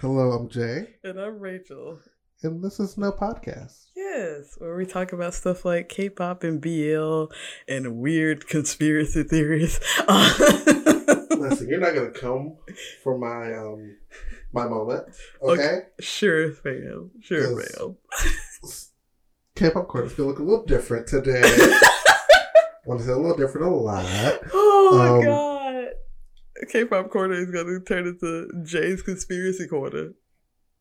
Hello, I'm Jay, And I'm Rachel. and this is No Podcast. Yes, where we talk about stuff like K-pop and BL and weird conspiracy theories. Listen, you're not gonna come for my um my moment, okay? sure, fam. Sure, Yes. fam. K-pop corner's gonna look a little different today. Want to say a little different a lot. Oh my Um, god. K-pop corner is going to turn into Jay's conspiracy corner.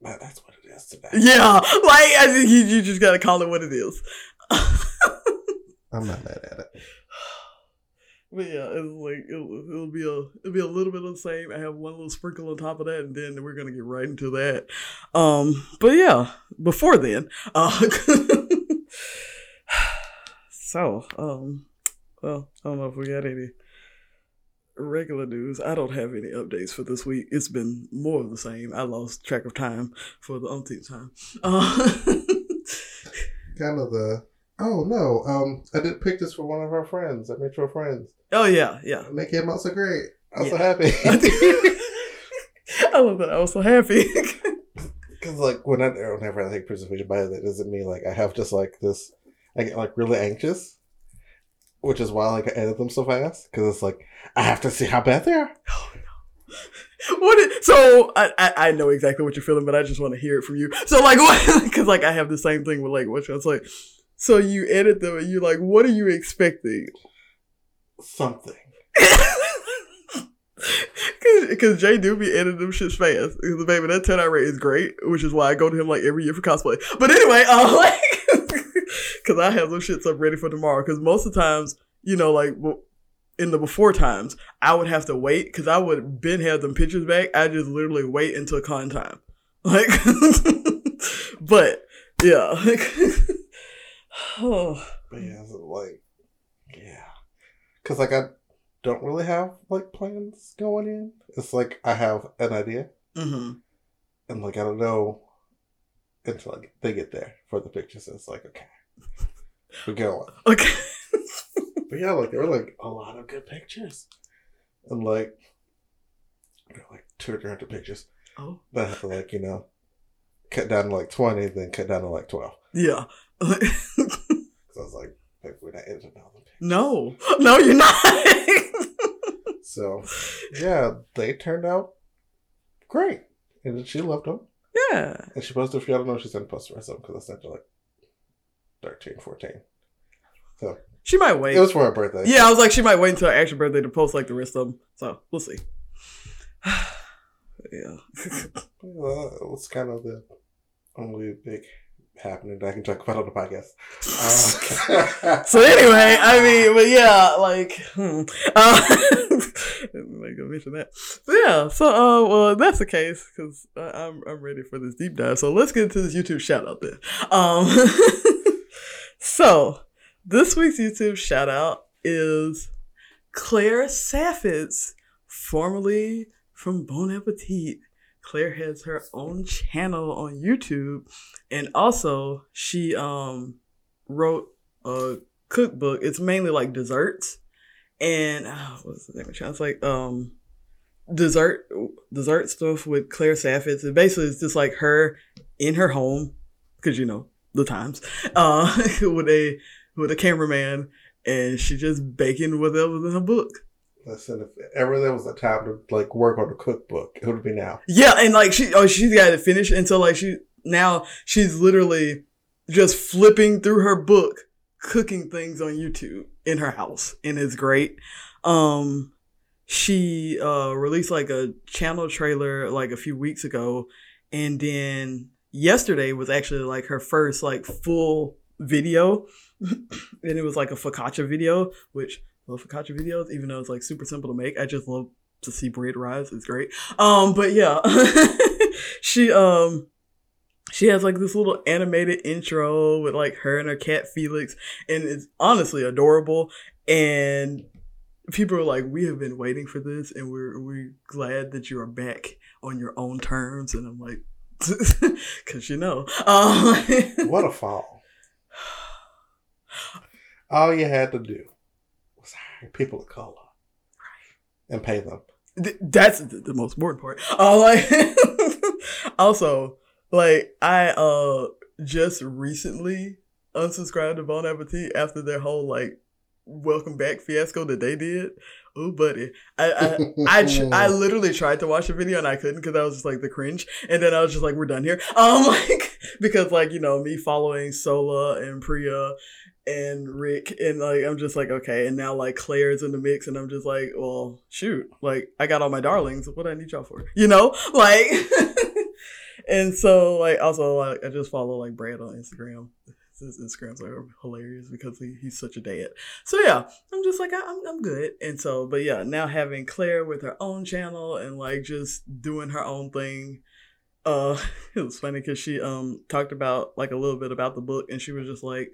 But that's what it is today. Yeah, like I think you, you just got to call it what it is. I'm not mad at it. But yeah, it's like it'll, it'll be a it'll be a little bit of the same. I have one little sprinkle on top of that, and then we're gonna get right into that. Um, but yeah, before then, uh, so um, well, I don't know if we got any regular news. I don't have any updates for this week. It's been more of the same. I lost track of time for the umpteenth time. Uh, Kind of the oh no, um I did pictures for one of our friends, our mutual friends. oh yeah, yeah. And they came out so great. I was so happy. I love that. I was so happy. Because like when I whenever I take pictures of anybody, that doesn't mean like I have just like this. I get like really anxious, which is why like I edit them so fast. Because it's like I have to see how bad they are. what is, so I, I I know exactly what you're feeling, but I just want to hear it from you. So like what? Because like I have the same thing with like what it's like. So you edit them and you're like, what are you expecting? Something. Because Jay do be editing them shits fast. Because baby, that turnout rate is great, which is why I go to him like every year for cosplay. But anyway, uh, like, because I have those shits up ready for tomorrow. Because most of the times, you know, like in the before times, I would have to wait because I would been have them pictures back. I just literally wait until con time, like. but yeah, oh, But yeah, so, like yeah, because like I don't really have like plans going in. It's like I have an idea, hmm and like I don't know until like they get there for the pictures. It's like okay, we're going. okay. But yeah, like there were like a lot of good pictures, and like like two or three hundred pictures. oh But I have to like you know cut down to like twenty, then cut down to like twelve. yeah. Because I was like, like we're not editing all the pictures. no, no, you're not. So yeah, they turned out great, and she loved them. yeah. And she posted. If y'all don't know, she sent post of them because I sent her like 13, 14. So She might wait. it was for her birthday. Yeah, I was like, she might wait until her actual birthday to post like the rest of them. So we'll see. yeah. Well, it was kind of the only big happening that I can talk about on the podcast. Uh, so anyway, I mean, but yeah, like, hmm. uh, gonna mention that. But yeah, so uh, well, that's the case because I'm I'm ready for this deep dive. So let's get into this YouTube shout out then. Um, so this week's YouTube shout out is Claire Saffitz, formerly from Bon Appetit. Claire has her own channel on YouTube, and also she um wrote a cookbook. It's mainly like desserts, and uh, what's the name? of it? It's like um dessert dessert stuff with Claire Saffitz. And basically, it's just like her in her home because you know the times uh with a with a cameraman, and she just baking whatever's in her book. Listen, if ever there was a time to like work on a cookbook, it would be now. Yeah, and like she oh she's got it finished and so like she now she's literally just flipping through her book, cooking things on YouTube in her house, and it's great. Um she uh released like a channel trailer like a few weeks ago and then yesterday was actually like her first like full video. And it was like a focaccia video which I love focaccia videos even though it's like super simple to make. I just love to see bread rise. It's great. Um but yeah she um she has like this little animated intro with like her and her cat felix and it's honestly adorable. And people are like we have been waiting for this and we're we're glad that you are back on your own terms. And i'm like because you know um, What a fall. All you had to do was hire people of color Right. and pay them. Th- that's the, the most important part. Uh, like, also, like I uh just recently unsubscribed to Bon Appetit after their whole like welcome back fiasco that they did. Oh, buddy, I I I, I literally tried to watch the video and I couldn't because I was just like the cringe, and then I was just like, we're done here. Um, like because like you know me following Sohla and Priya and Rick and like I'm just like okay, and now like Claire's in the mix, and I'm just like, well, shoot, like I got all my darlings. What do I need y'all for? You know, like. and so like also like I just follow like Brad on Instagram. His Instagrams are hilarious because he, he's such a dad. So yeah, I'm just like I, I'm I'm good. And so but yeah, now having Claire with her own channel and like just doing her own thing. Uh, it was funny because she um talked about like a little bit about the book, and she was just like,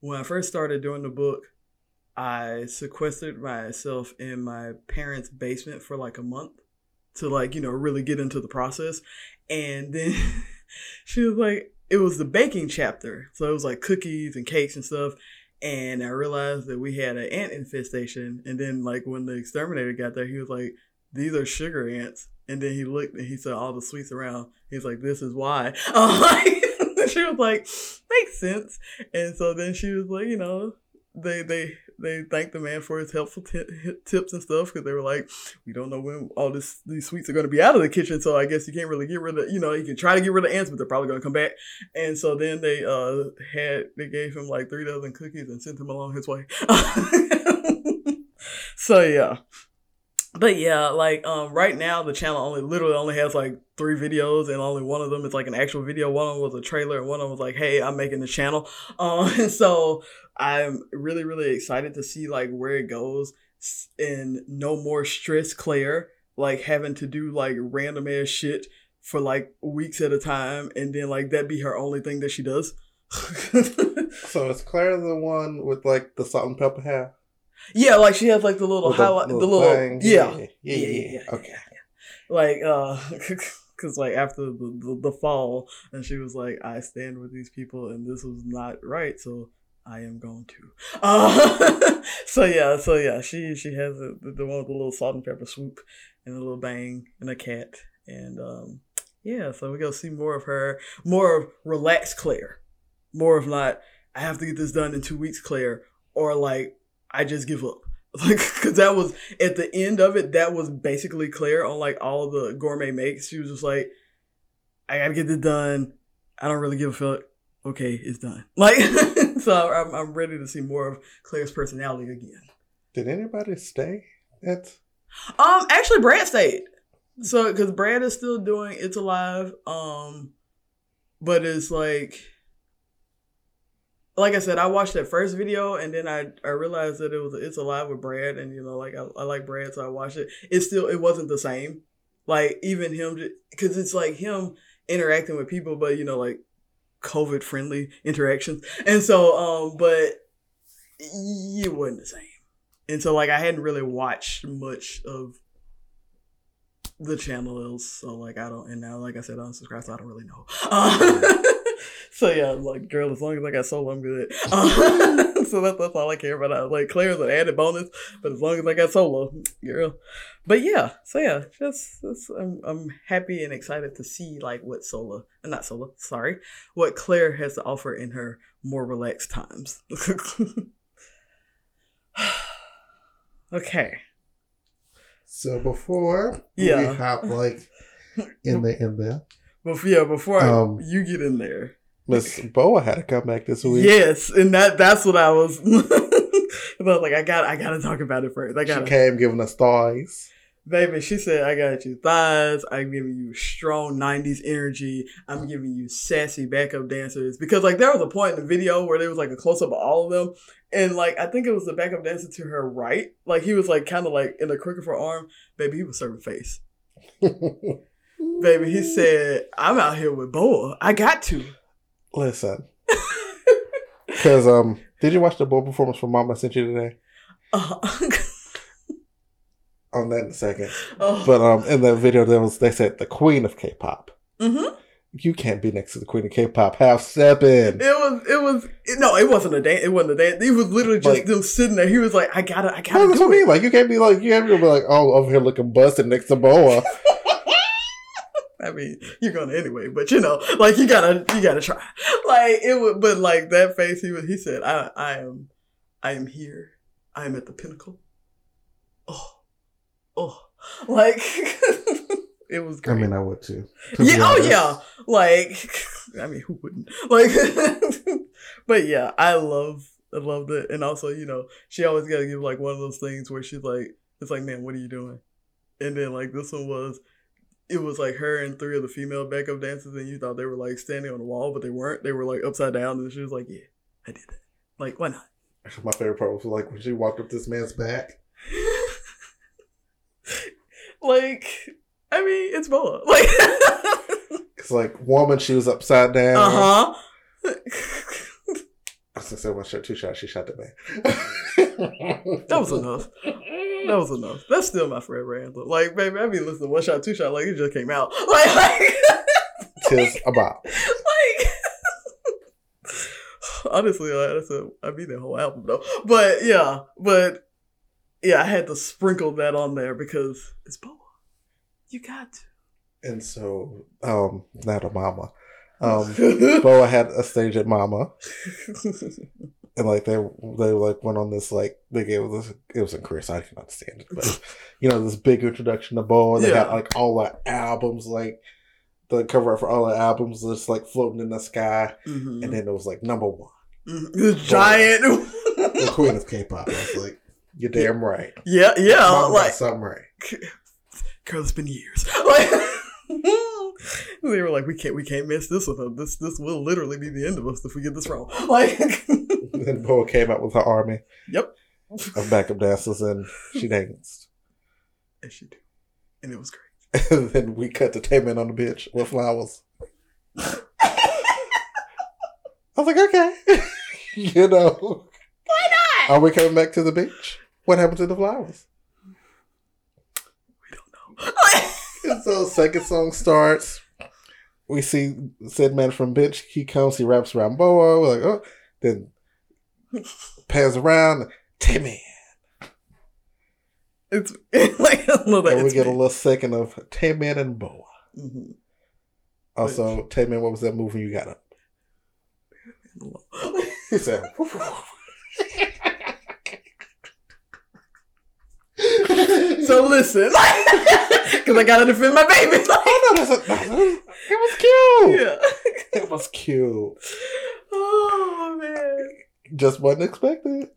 when I first started doing the book, I sequestered myself in my parents' basement for like a month to like you know really get into the process and then she was like it was the baking chapter. So it was like cookies and cakes and stuff. And i realized that we had an ant infestation. And then like when the exterminator got there he was like these are sugar ants. And then he looked and he saw all the sweets around. He's like this is why. She was like makes sense. And so then she was like you know they they they thanked the man for his helpful t- tips and stuff because they were like, we don't know when all this these sweets are going to be out of the kitchen, so I guess you can't really get rid of you know you can try to get rid of ants, but they're probably going to come back. And so then they uh had they gave him like three dozen cookies and sent him along his way. so yeah. But yeah, like um, right now the channel only literally only has like three videos, and only one of them is like an actual video. One of them was a trailer, and one of them was like, "Hey, I'm making the channel." Um, and so I'm really, really excited to see like where it goes and no more stress Claire, like having to do like random ass shit for like weeks at a time and then like that be her only thing that she does. so is Claire the one with like the salt and pepper hair? Yeah, like she has like the little With the highlight, the little yeah. Yeah, yeah, yeah, yeah. Okay. like uh because like after the, the, the fall and she was like i stand with these people and this was not right so i am going to uh, so yeah so yeah she she has the, the one with the little salt and pepper swoop and a little bang and a cat and um yeah so we go see more of her more of relaxed claire more of not i have to get this done in two weeks claire or like i just give up. Like because that was at the end of it that was basically Claire on like all the gourmet makes she was just like i gotta get this done. I don't really give a fuck. Okay it's done. Like so I'm, I'm ready to see more of claire's personality again. Did anybody stay at? um actually brad stayed. So because brad is still doing it's alive um but it's like like I said, I watched that first video and then I, I realized that it was it's alive with Brad and you know like I, I like Brad so I watched it. It still it wasn't the same, like even him because it's like him interacting with people, but you know like COVID friendly interactions, and so um but it wasn't the same, and so like I hadn't really watched much of the channel else, so like I don't and now like I said I unsubscribed, so I don't really know. so yeah, like, girl, as long as I got Sohla, I'm good. Uh, so that's, that's all I care about. I, like Claire's an added bonus, but as long as I got Sohla, girl. But yeah, so yeah, just, just I'm I'm happy and excited to see like what Sohla, not Sohla, sorry, what Claire has to offer in her more relaxed times. okay. So before Yeah. we hop like in the in there, Before, yeah, before I- Um, you get in there. Miss Boa had to come back this week. Yes, and that that's what I was. I was like, I got, I got to talk about it first. I got, to came giving us thighs. baby. She said, I got you thighs. I'm giving you strong '90s energy. I'm giving you sassy backup dancers because, like, there was a point in the video where there was like a close up of all of them, and like I think it was the backup dancer to her right. Like he was like kind of like in the crook of her arm. Baby, he was serving face. Baby, he said, I'm out here with Boa. I got to. Listen, because um, did you watch the Boa performance from Mama sent you today? Uh, On that in a second. oh. But um, in that video, there was they said the Queen of K-pop. Mm-hmm You can't be next to the Queen of K-pop. Half stepping. It was, it was, it, no, it wasn't a dance. It wasn't a dance. It was literally just Like- them sitting there. He was like, I gotta, I gotta that's what I do mean. Like you can't be like you can't be like oh over here looking busted next to Boa. I mean, you're gonna anyway, but you know, like you gotta, you gotta try. Like it would, but like that face, he was, he said, I, I am, I am here. I am at the pinnacle. Oh, oh, like it was I mean, I would too. to yeah, oh yeah. Like, I mean, who wouldn't? Like, but yeah, I love, I loved it, and also, you know, she always got to give like one of those things where she's like, it's like, man, what are you doing? And then like this one was, it was like her and three of the female backup dancers, and you thought they were like standing on the wall, but they weren't. They were like upside down, and she was like, yeah, I did that. Like, why not? My favorite part was like when she walked up this man's back. like, I mean, it's Boa. Like, Cause like woman, she was upside down. uh huh. I was gonna say one shot, two shots. She shot the man. That was enough. That was enough. That's still my forever anthem. Like, baby, I be listening to one shot, two shot, like it just came out. Like, like, Tis about. like honestly, like, that's a, I mean that whole album though. But yeah, but yeah, I had to sprinkle that on there because it's Boa. You got to. And so, um, not a mama. Um, Boa had a stage at Mama, and like they they like went on this like they gave this it was in Korea, so I can understand it, but you know this big introduction to Boa. They had Yeah. like all the albums, like the cover art for all the albums, just like floating in the sky, Mhm. and then it was like number one, Mhm. This giant. the queen of K-pop. I was like, you're damn right. yeah, yeah. Got Like, something right. girl, it's been years. Like, they were like, we can't, we can't mess this one up. This, this will literally be the end of us if we get this wrong. Like, then Boa came out with her army yep. of backup dancers, and she danced. And she did, and it was great. And then we cut to Taemin on the bench with flowers. I was like, okay. you know. Why not? Are we coming back to the beach? What happened to the flowers? We don't know. So second song starts. We see said man from bench. He comes, he wraps around Boa. We're like, oh. Then pans around. Taemin. it's like a little bit. And we get a little second of Taemin and Boa. Mhm. Also, Taemin, what was that movie you got up? He said, so listen, because I gotta defend my baby. Oh, no, that's a, it was cute. yeah. It was cute. Oh man. Just wasn't expected.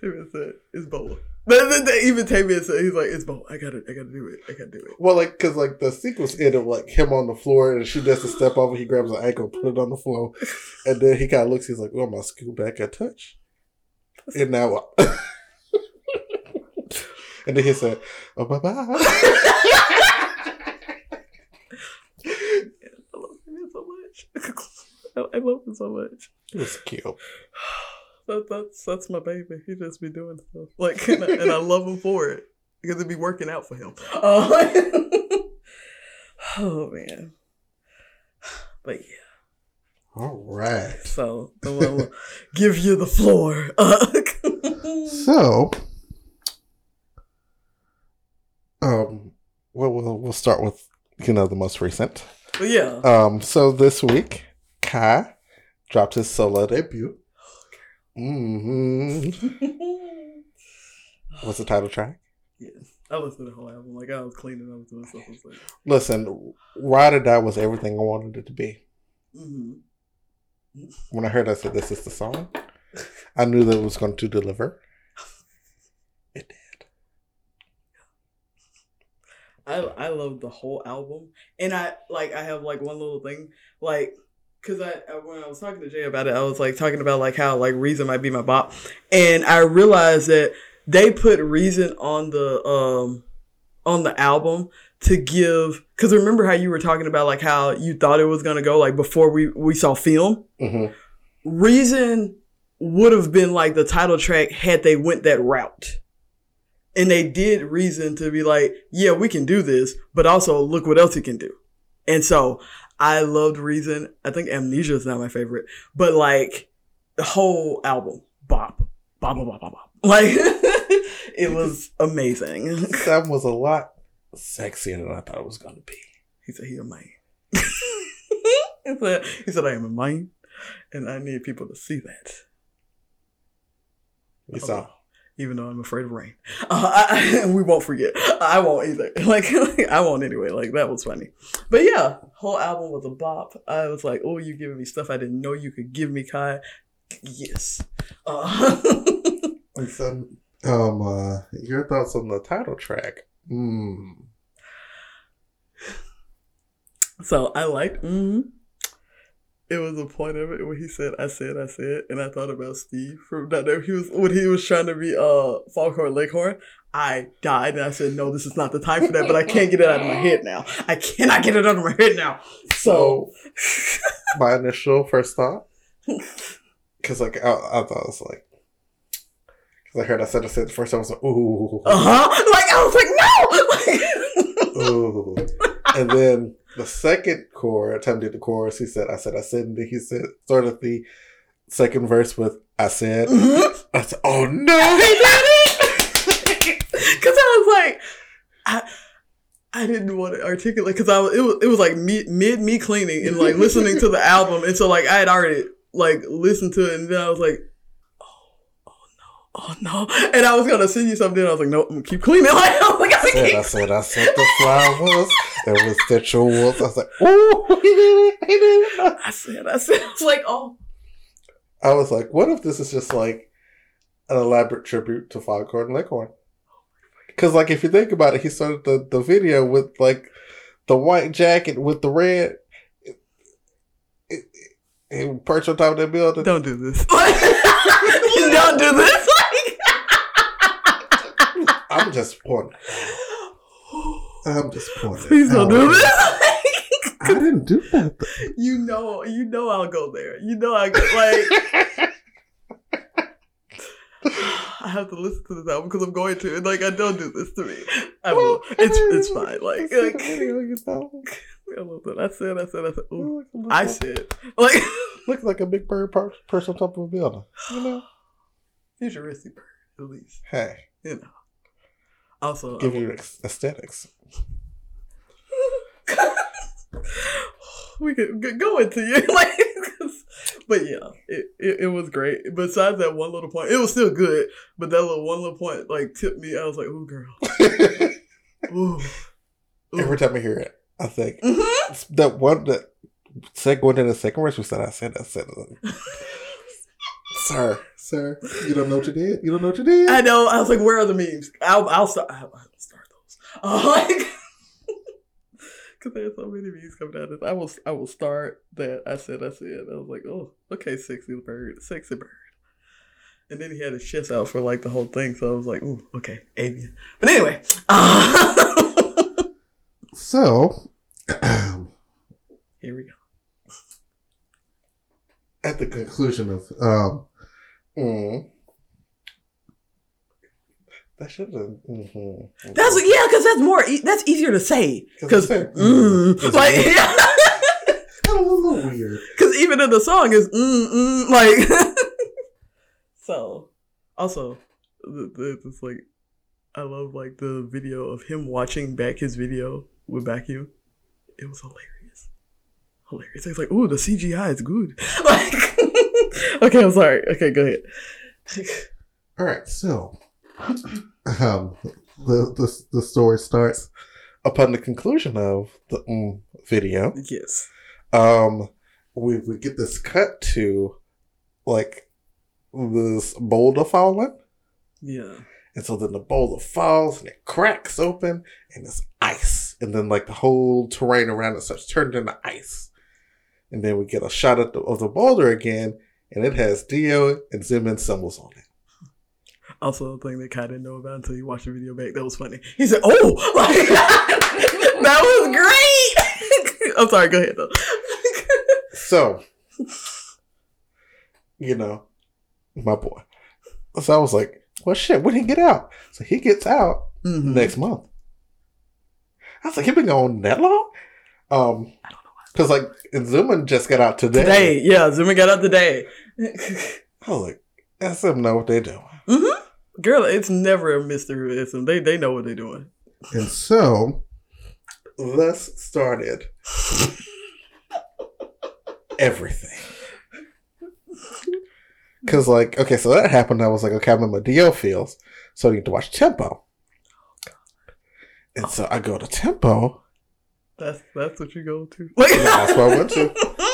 Taylor said, "It's Bola." But then they even Taylor said, "He's like, it's Bola. I gotta, I gotta do it. I gotta do it." Well, like, cause like the sequence ended like him on the floor, and she does the step over. He grabs her ankle, put it on the floor, and then he kind of looks. He's like, "Oh, my scoot back a touch." And now, and then he said, "Oh, bye bye." I love him so much. I, I love him so much. Was cute. That, that's that's my baby. He just be doing stuff like, and I, and I love him for it because it be working out for him. Uh, oh man, but yeah. All right. So I'm gonna give you the floor. So, um, well, we'll we'll start with you know the most recent. yeah. Um, so this week, Kai dropped his solo debut. Mm-hmm. What's the title track? I listened to the whole album. Like I was cleaning up to myself. I was like, Listen, Ride or Die was everything I wanted it to be. mm-hmm. When I heard, I said, "This is the song." I knew that it was going to deliver. It did. I I love the whole album, and I like I have like one little thing like because I when I was talking to Jay about it, I was like talking about like how like Reason might be my bop, and I realized that they put Reason on the um on the album to give because remember how you were talking about like how you thought it was gonna go like before we we saw film. hmm Reason would have been like the title track had they went that route. And they did reason to be like, yeah, we can do this, but also look what else he can do. And so I loved Reason. I think Amnesia is not my favorite, but like the whole album, bop, bop, bop, bop, bop, bop. Like it was amazing. That was a lot sexier than I thought it was going to be. He said he a man. he said he said I am a man, and I need people to see that. You saw. Even though I'm afraid of rain, uh, I, we won't forget. I won't either. Like I won't anyway. Like that was funny, but yeah, whole album was a bop. I was like, oh, you giving me stuff I didn't know you could give me, Kai. Yes. Uh, And so, um, uh, your thoughts on the title track? Mm. So I liked. Mm-hmm. It was a point of it where he said, "I said, I said," and I thought about Steve from that. Day. He was when he was trying to be uh Foghorn Leghorn. I died, and I said, "No, this is not the time for that." But I can't get it out of my head now. I cannot get it out of my head now. So, my initial first thought, because like I, I thought it was like, because I heard I said I said the first time I was like, ooh, uh huh. Like I was like, no. ooh, and then the second chord, time did the chorus, he said, I said, I said, and then he said, started the second verse with, I said, Mhm. I said, oh no, he did it. Because I was like, I, I didn't want to articulate because I was it was it was like mid, mid me cleaning and like listening to the album, and so like I had already like listened to it, and then I was like, oh, oh no, oh no, and I was gonna send you something, and I was like, no, I'm gonna keep cleaning. Like I was like, I said, I said, I said the flowers, there was the jewels. I was like, ooh, he did it, he did it. I said, I said, it's like, oh, I was like, what if this is just like an elaborate tribute to Foghorn Leghorn? Because, like, if you think about it, he started the, the video with like the white jacket with the red. It, it, it, perched on top of that building. don't do this, don't do this. I'm just pointing. I'm um, just pointing. Please don't do oh. this. I didn't do that. though. you know, you know, I'll go there. You know, I go like. I have to listen to this album because I'm going to, and like, I don't do this to me. I will. It's it's fine. Like, like I love that. I said, I said, I said. Ooh, I said, like, Looks like a big bird per- perched on top of a building. You know? futuristic bird, at least. Hey, You know. Also, give you aesthetics. we could go into you like but yeah it, it, it was great besides that one little point it was still good but that little one little point like tipped me i was like ooh girl ooh, ooh. Every time I hear it, I think Mhm. that one that said going into the second verse. We said, I said, I said, sir, sir, you don't know what you did. You don't know what you did. i know i was like where are the memes i'll, I'll start i'll, I'll start those uh, like because there's so many memes coming out of this i will i will start that i said i said i was like oh okay sexy bird sexy bird and then he had his chest out for like the whole thing, so I was like, "Ooh, okay, avian." But anyway, uh, so, here we go. at the conclusion of um, mm, that should have. Mm-hmm. That's yeah, because that's more. That's easier to say. Because mm, mm, like, it's yeah. a little weird. Because even in the song is mm mm like. so, also, the, the, it's like, I love like the video of him watching back his video with back you. It was hilarious, hilarious. It's like, oh, the CGI is good. Like, okay, I'm sorry. Okay, go ahead. All right, so um, the, the the story starts upon the conclusion of the mm, video. yes. Um, we we get this cut to like this boulder falling, Yeah. and so then the boulder falls and it cracks open, and it's ice, and then like the whole terrain around it starts turning into ice, and then we get a shot of the, of the boulder again, and it has Dio and in symbols on it. Also, a thing that Kai didn't know about until you watched the video back. That was funny. He said, "Oh, like, that was great." I'm sorry. Go ahead though. So, you know, my boy. So I was like, well, shit, when he get out? So he gets out Mhm. next month. I was like, he been going that long? Um, I don't know why. because like Xiumin just got out today. Today, yeah, Xiumin got out today. I was like, them know what they're doing. Mm-hmm. Girl, it's never a mystery with SM. They they know what they're doing. And so, thus started everything. Cause like, okay, so that happened. I was like, okay, I'm in my DO feels, so I need to watch Tempo. And so I go to Tempo. That's that's what you go to. that's what I went to.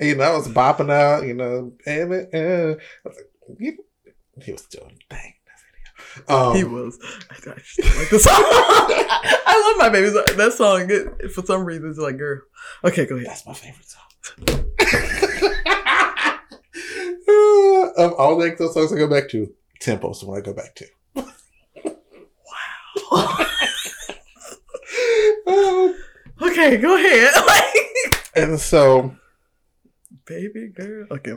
You know, I was bopping out, you know, and, and I was like, he, he was doing dang that video. Um, he was. I, I just don't like the song. I love my baby. That song, it, for some reason, it's like, girl. Okay, go ahead. That's my favorite song. of all the EXO songs I go back to, Tempo's the one I go back to. wow. um, okay, go ahead. and so, baby girl. Okay,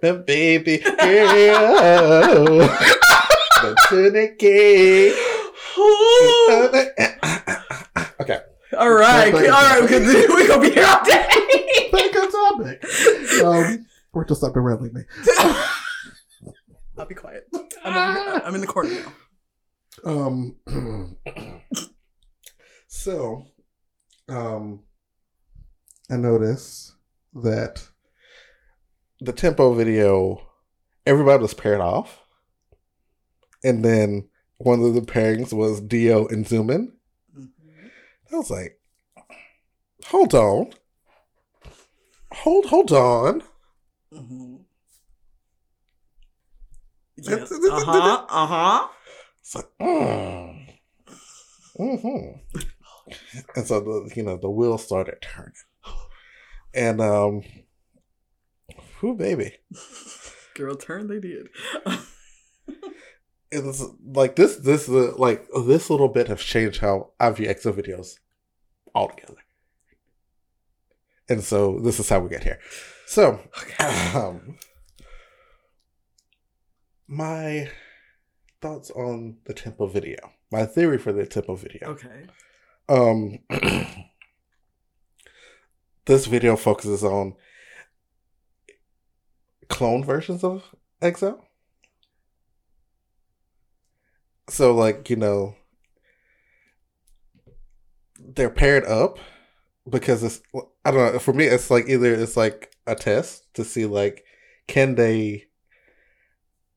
the baby girl. okay. All right, all right. Because we gonna be here all day. Back on topic. Um, we're just stop derailing me. I'll be quiet. I'm in, I'm in the corner now. Um. so, um, I noticed that the tempo video, everybody was paired off, and then one of the pairings was Dio and Xiumin. Mm-hmm. I was like, hold on, hold hold on. Mm-hmm. Yes. Uh huh. Uh huh. It's like, mm. hmm And so the you know the wheel started turning, and um, who baby, girl, turn they did. it was like this. This uh, like this little bit has changed how I view EXO videos altogether. And so this is how we get here. So, um, my thoughts on the tempo video. My theory for the tempo video. Okay. Um, this video focuses on clone versions of EXO. So, like you know, they're paired up because it's I don't know. For me, it's like either it's like a test to see like can they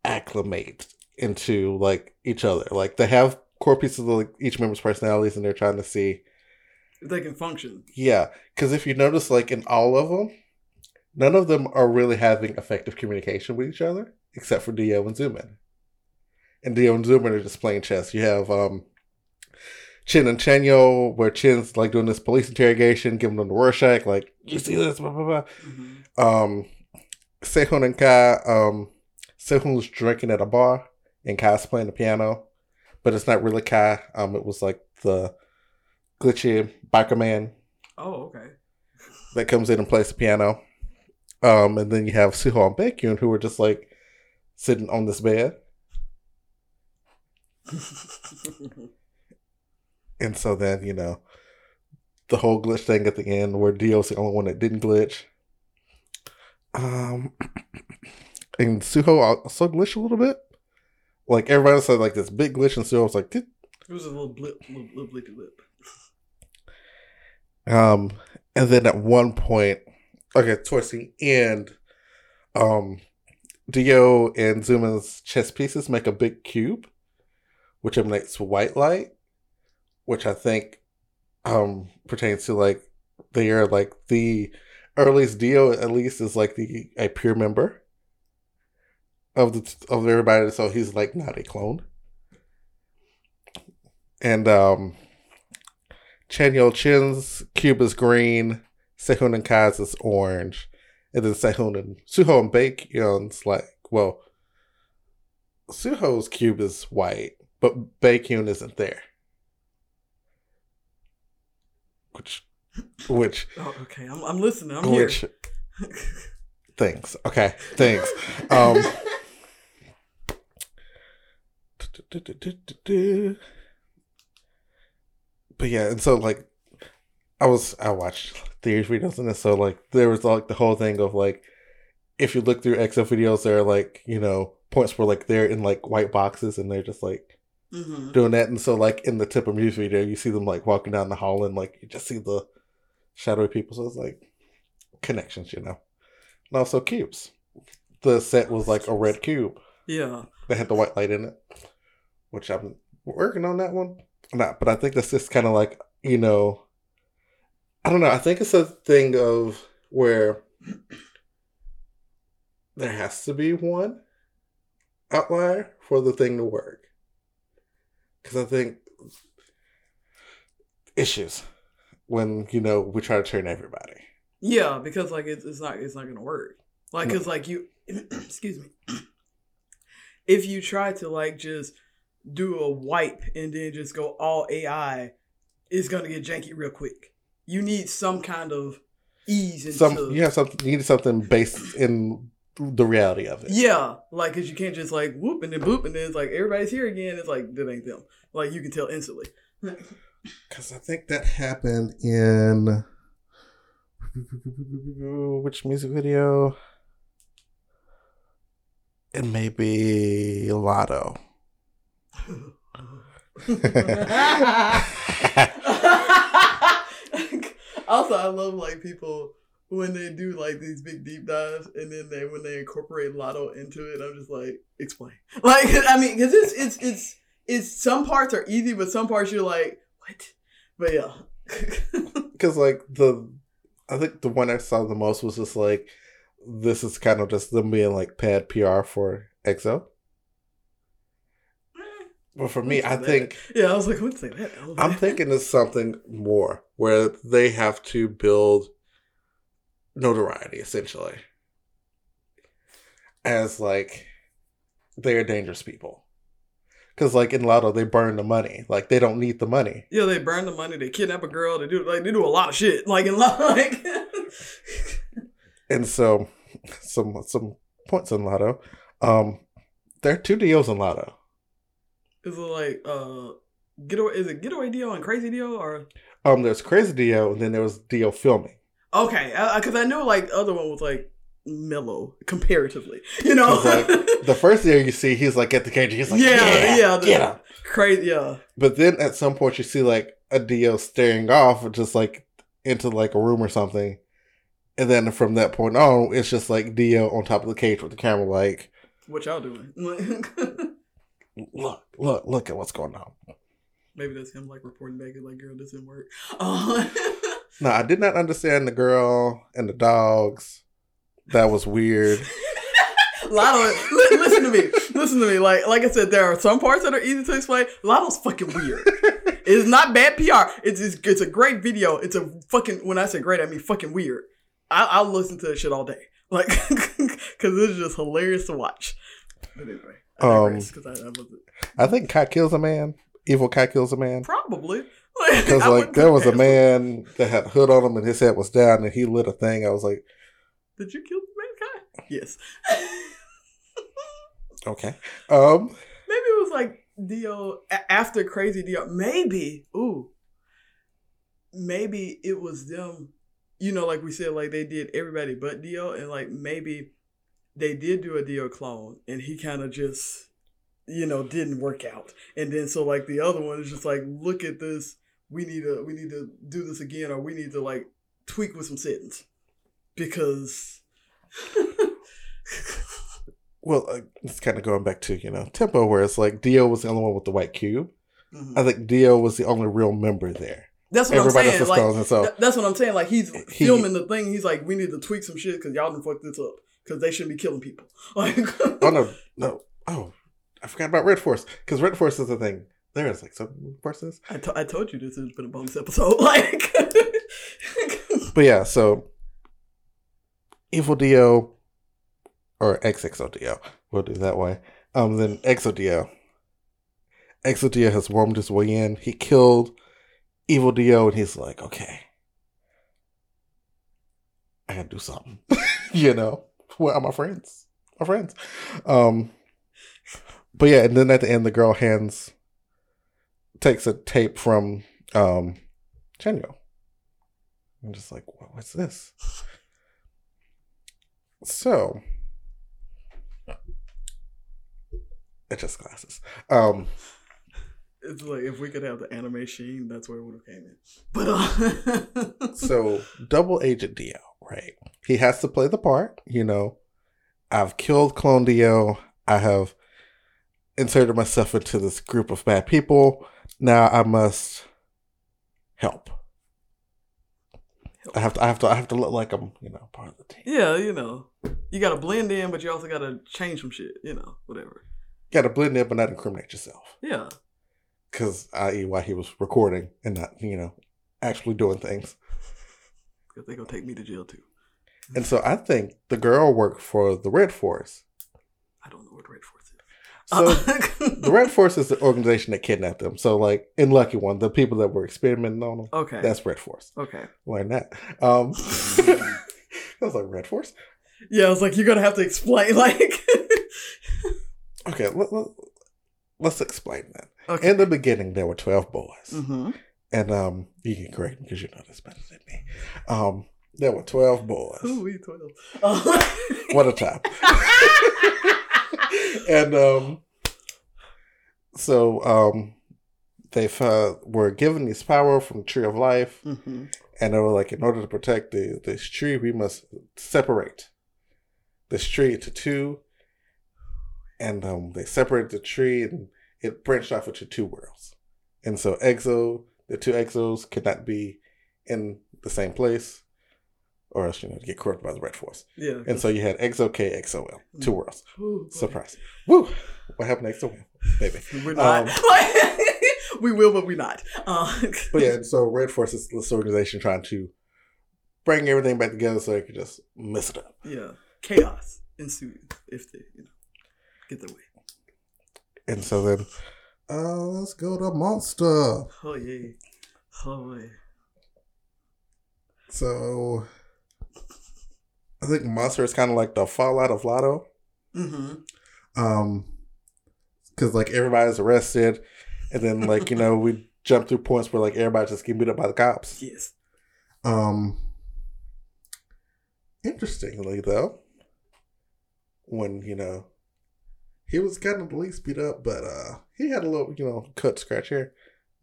acclimate into like each other. Like they have core pieces of like each member's personalities, and they're trying to see if they can function. Yeah, because if you notice, like in all of them, none of them are really having effective communication with each other, except for Dio and Xiumin. And Dio and Xiumin are just playing chess. You have um Chen and Chanyeol, where Chen's like doing this police interrogation, giving them the Rorschach, like, you see this, blah, blah, blah. Mm-hmm. Um, Sehun and Kai, um, Sehun's drinking at a bar, and Kai's playing the piano, but it's not really Kai. Um, it was like the glitchy biker man. Oh, okay. That comes in and plays the piano. Um, and then you have Suho and Baekhyun, who are just like sitting on this bed. And so then, you know, the whole glitch thing at the end where Dio's the only one that didn't glitch. Um, and Suho also glitched a little bit. Like everybody said, like this big glitch, and Suho was like, it was a little blip, little, little blippy blip. Um, and then at one point, okay, towards the end, um, Dio and Xiumin's chess pieces make a big cube, which emanates white light which I think um pertains to like they are like the earliest Dio at least is like the a pure member of the of everybody, so he's like not a clone. And um Chanyeol Chen's cube is green, Sehun and Kai's is orange, and then Sehun and Suho and Baekhyun's like well Suho's cube is white, but Baekhyun isn't there. which which oh, okay. I'm, I'm listening. I'm which, here thanks. Okay thanks. Um but yeah and so like i was i watched theory videos and so like there was like the whole thing of like if you look through EXO videos there are like you know points where like they're in like white boxes and they're just like Mm-hmm. doing that. And so, like in the tip of music video, you see them like walking down the hall, and like you just see the shadowy people. So it's like connections, you know. And also cubes. The set was like a red cube Yeah. that had the white light in it, which I'm working on that one. Not, but I think that's just kind of like you know, I don't know. I think it's a thing of where there has to be one outlier for the thing to work. Because I think issues when you know we try to train everybody. Yeah, because like it's, it's not it's not gonna work. Like, No. cause like you, excuse me, if you try to like just do a wipe and then just go all AI, it's gonna get janky real quick. You need some kind of ease into Some you have something you need something based in the reality of it. yeah, like cause you can't just like whoop and then boop and then it's like everybody's here again. It's like that ain't them. Like you can tell instantly. Because I think that happened in which music video? It may be Lotto. also, I love like people when they do like these big deep dives, and then they when they incorporate Lotto into it. I'm just like, explain. Like, I mean, because it's it's it's it's some parts are easy, but some parts you're like, what? But yeah, Because like the, I think the one I saw the most was just like, this is kind of just them being like pad PR for EXO. But for me, I think yeah, I was like, what's that? I'm thinking it's something more where they have to build notoriety essentially as like they're dangerous people. Because like in Lotto, they burn the money. Like they don't need the money. Yeah, they burn the money. They kidnap a girl. They do like they do a lot of shit. Like in like. And so some some points in Lotto. Um there are two deals in Lotto. Is it like uh getaway? Is it getaway deal and crazy Dio or? Um there's Crazy Dio and then there was Dio filming. Okay, because I, know like the other one was like mellow comparatively. You know. like, The first Dio you see, he's like at the cage, he's like, Yeah, Yeah, yeah, crazy. Yeah, But then at some point you see like a Dio staring off, just like into like a room or something. And then from that point on, it's just like Dio on top of the cage with the camera, like, what y'all doing? look, look, look at what's going on. Maybe that's him like reporting back. Like, girl, this didn't work. Uh, No, I did not understand the girl and the dogs. That was weird. Lotto, li- listen to me. Listen to me. Like, like I said, there are some parts that are easy to explain. Lotto's fucking weird. It's not bad PR. It's, it's it's a great video. It's a fucking when I say great, I mean fucking weird. I, I'll listen to that shit all day, like because it's just hilarious to watch. But anyway, I Um, I, I I think Cat kills a man. Evil Cat kills a man. probably Because like there was a man that had a hood on him and his head was down and he lit a thing. I was like, Did you kill the man Cat?" Yes. okay. Um, Maybe it was like Dio after Crazy Dio. Maybe, ooh, maybe it was them. You know, like we said, like they did everybody but Dio, and like maybe they did do a Dio clone, and he kind of just, you know, didn't work out. And then so like the other one is just like, look at this. We need to we need to do this again, or we need to like tweak with some settings because. well, uh, it's kind of going back to you know tempo where it's like Dio was the only one with the white cube. Mhm. I think Dio was the only real member there. That's what Everybody I'm saying. Like, clones, and so Th- that's what I'm saying. Like he's He- filming the thing. He's like, we need to tweak some shit because y'all done fucked this up because they shouldn't be killing people. Like, oh no no oh I forgot about Red Force because Red Force is the thing. There is like some forces, I, to- I told you this has been a bonus episode. Like, but yeah. So Evil Dio or XXO Dio, we'll do it that way. Um, then Exo Dio. Exo Dio has warmed his way in. He killed Evil Dio, and he's like, okay, I gotta do something. you know, where are my friends? My friends. Um, but yeah, and then at the end, the girl hands takes a tape from um Chanyeol. I'm just like, what, what's this? So, it's just glasses. Um, It's like if we could have the anime sheen, that's where it would have came in. But uh, so double agent Dio, right? He has to play the part. You know, I've killed Clone Dio. I have inserted myself into this group of bad people. Now I must help. I have to. I have to. I have to look like I'm, you know, part of the team. yeah, you know, you got to blend in, but you also got to change some shit. You know, whatever. Got to blend in, but not incriminate yourself. Yeah, Because, i.e., why he was recording and not, you know, actually doing things. because they gonna take me to jail too. And so I think the girl worked for the Red Force. I don't know what Red Force is. So Uh, the Red Force is the organization that kidnapped them. So, like in Lucky One, the people that were experimenting on them, okay. that's Red Force. okay. Learn that. Um, I was like Red Force. Yeah, I was like, you're gonna have to explain. Like, Okay, let, let, let's explain that. Okay. In the beginning, there were twelve boys, mm-hmm. and um, you can correct me because you know this better than me. Um, there were twelve boys. Who we twelve? Uh, What a time! and um, so um, they uh, were given this power from the Tree of Life, mm-hmm. and they were like, in order to protect the this tree, we must separate this tree into two. And um, they separated the tree, and it branched off into two worlds. And so, Exo, the two Exos could not be in the same place, or else you know get corrupted by the Red Force. Yeah. And so you had Exo K, XOL, two worlds. Ooh. Surprise! Woo! What happened next to XOL, baby? We're not. Um, we will, but we're not. Uh, But yeah, and so Red Force is this organization trying to bring everything back together so they could just mess it up. yeah. Chaos ensues if they, you know, get their way. And so then, uh, let's go to Monster. Oh yeah. Oh yeah. So I think Monster is kind of like the fallout of Lotto. Mm-hmm. Um, because like everybody's arrested, and then like you know we jump through points where like everybody's just getting beat up by the cops. Yes. Um, interestingly though, when you know he was kind of the least beat up, but uh he had a little you know cut scratch here.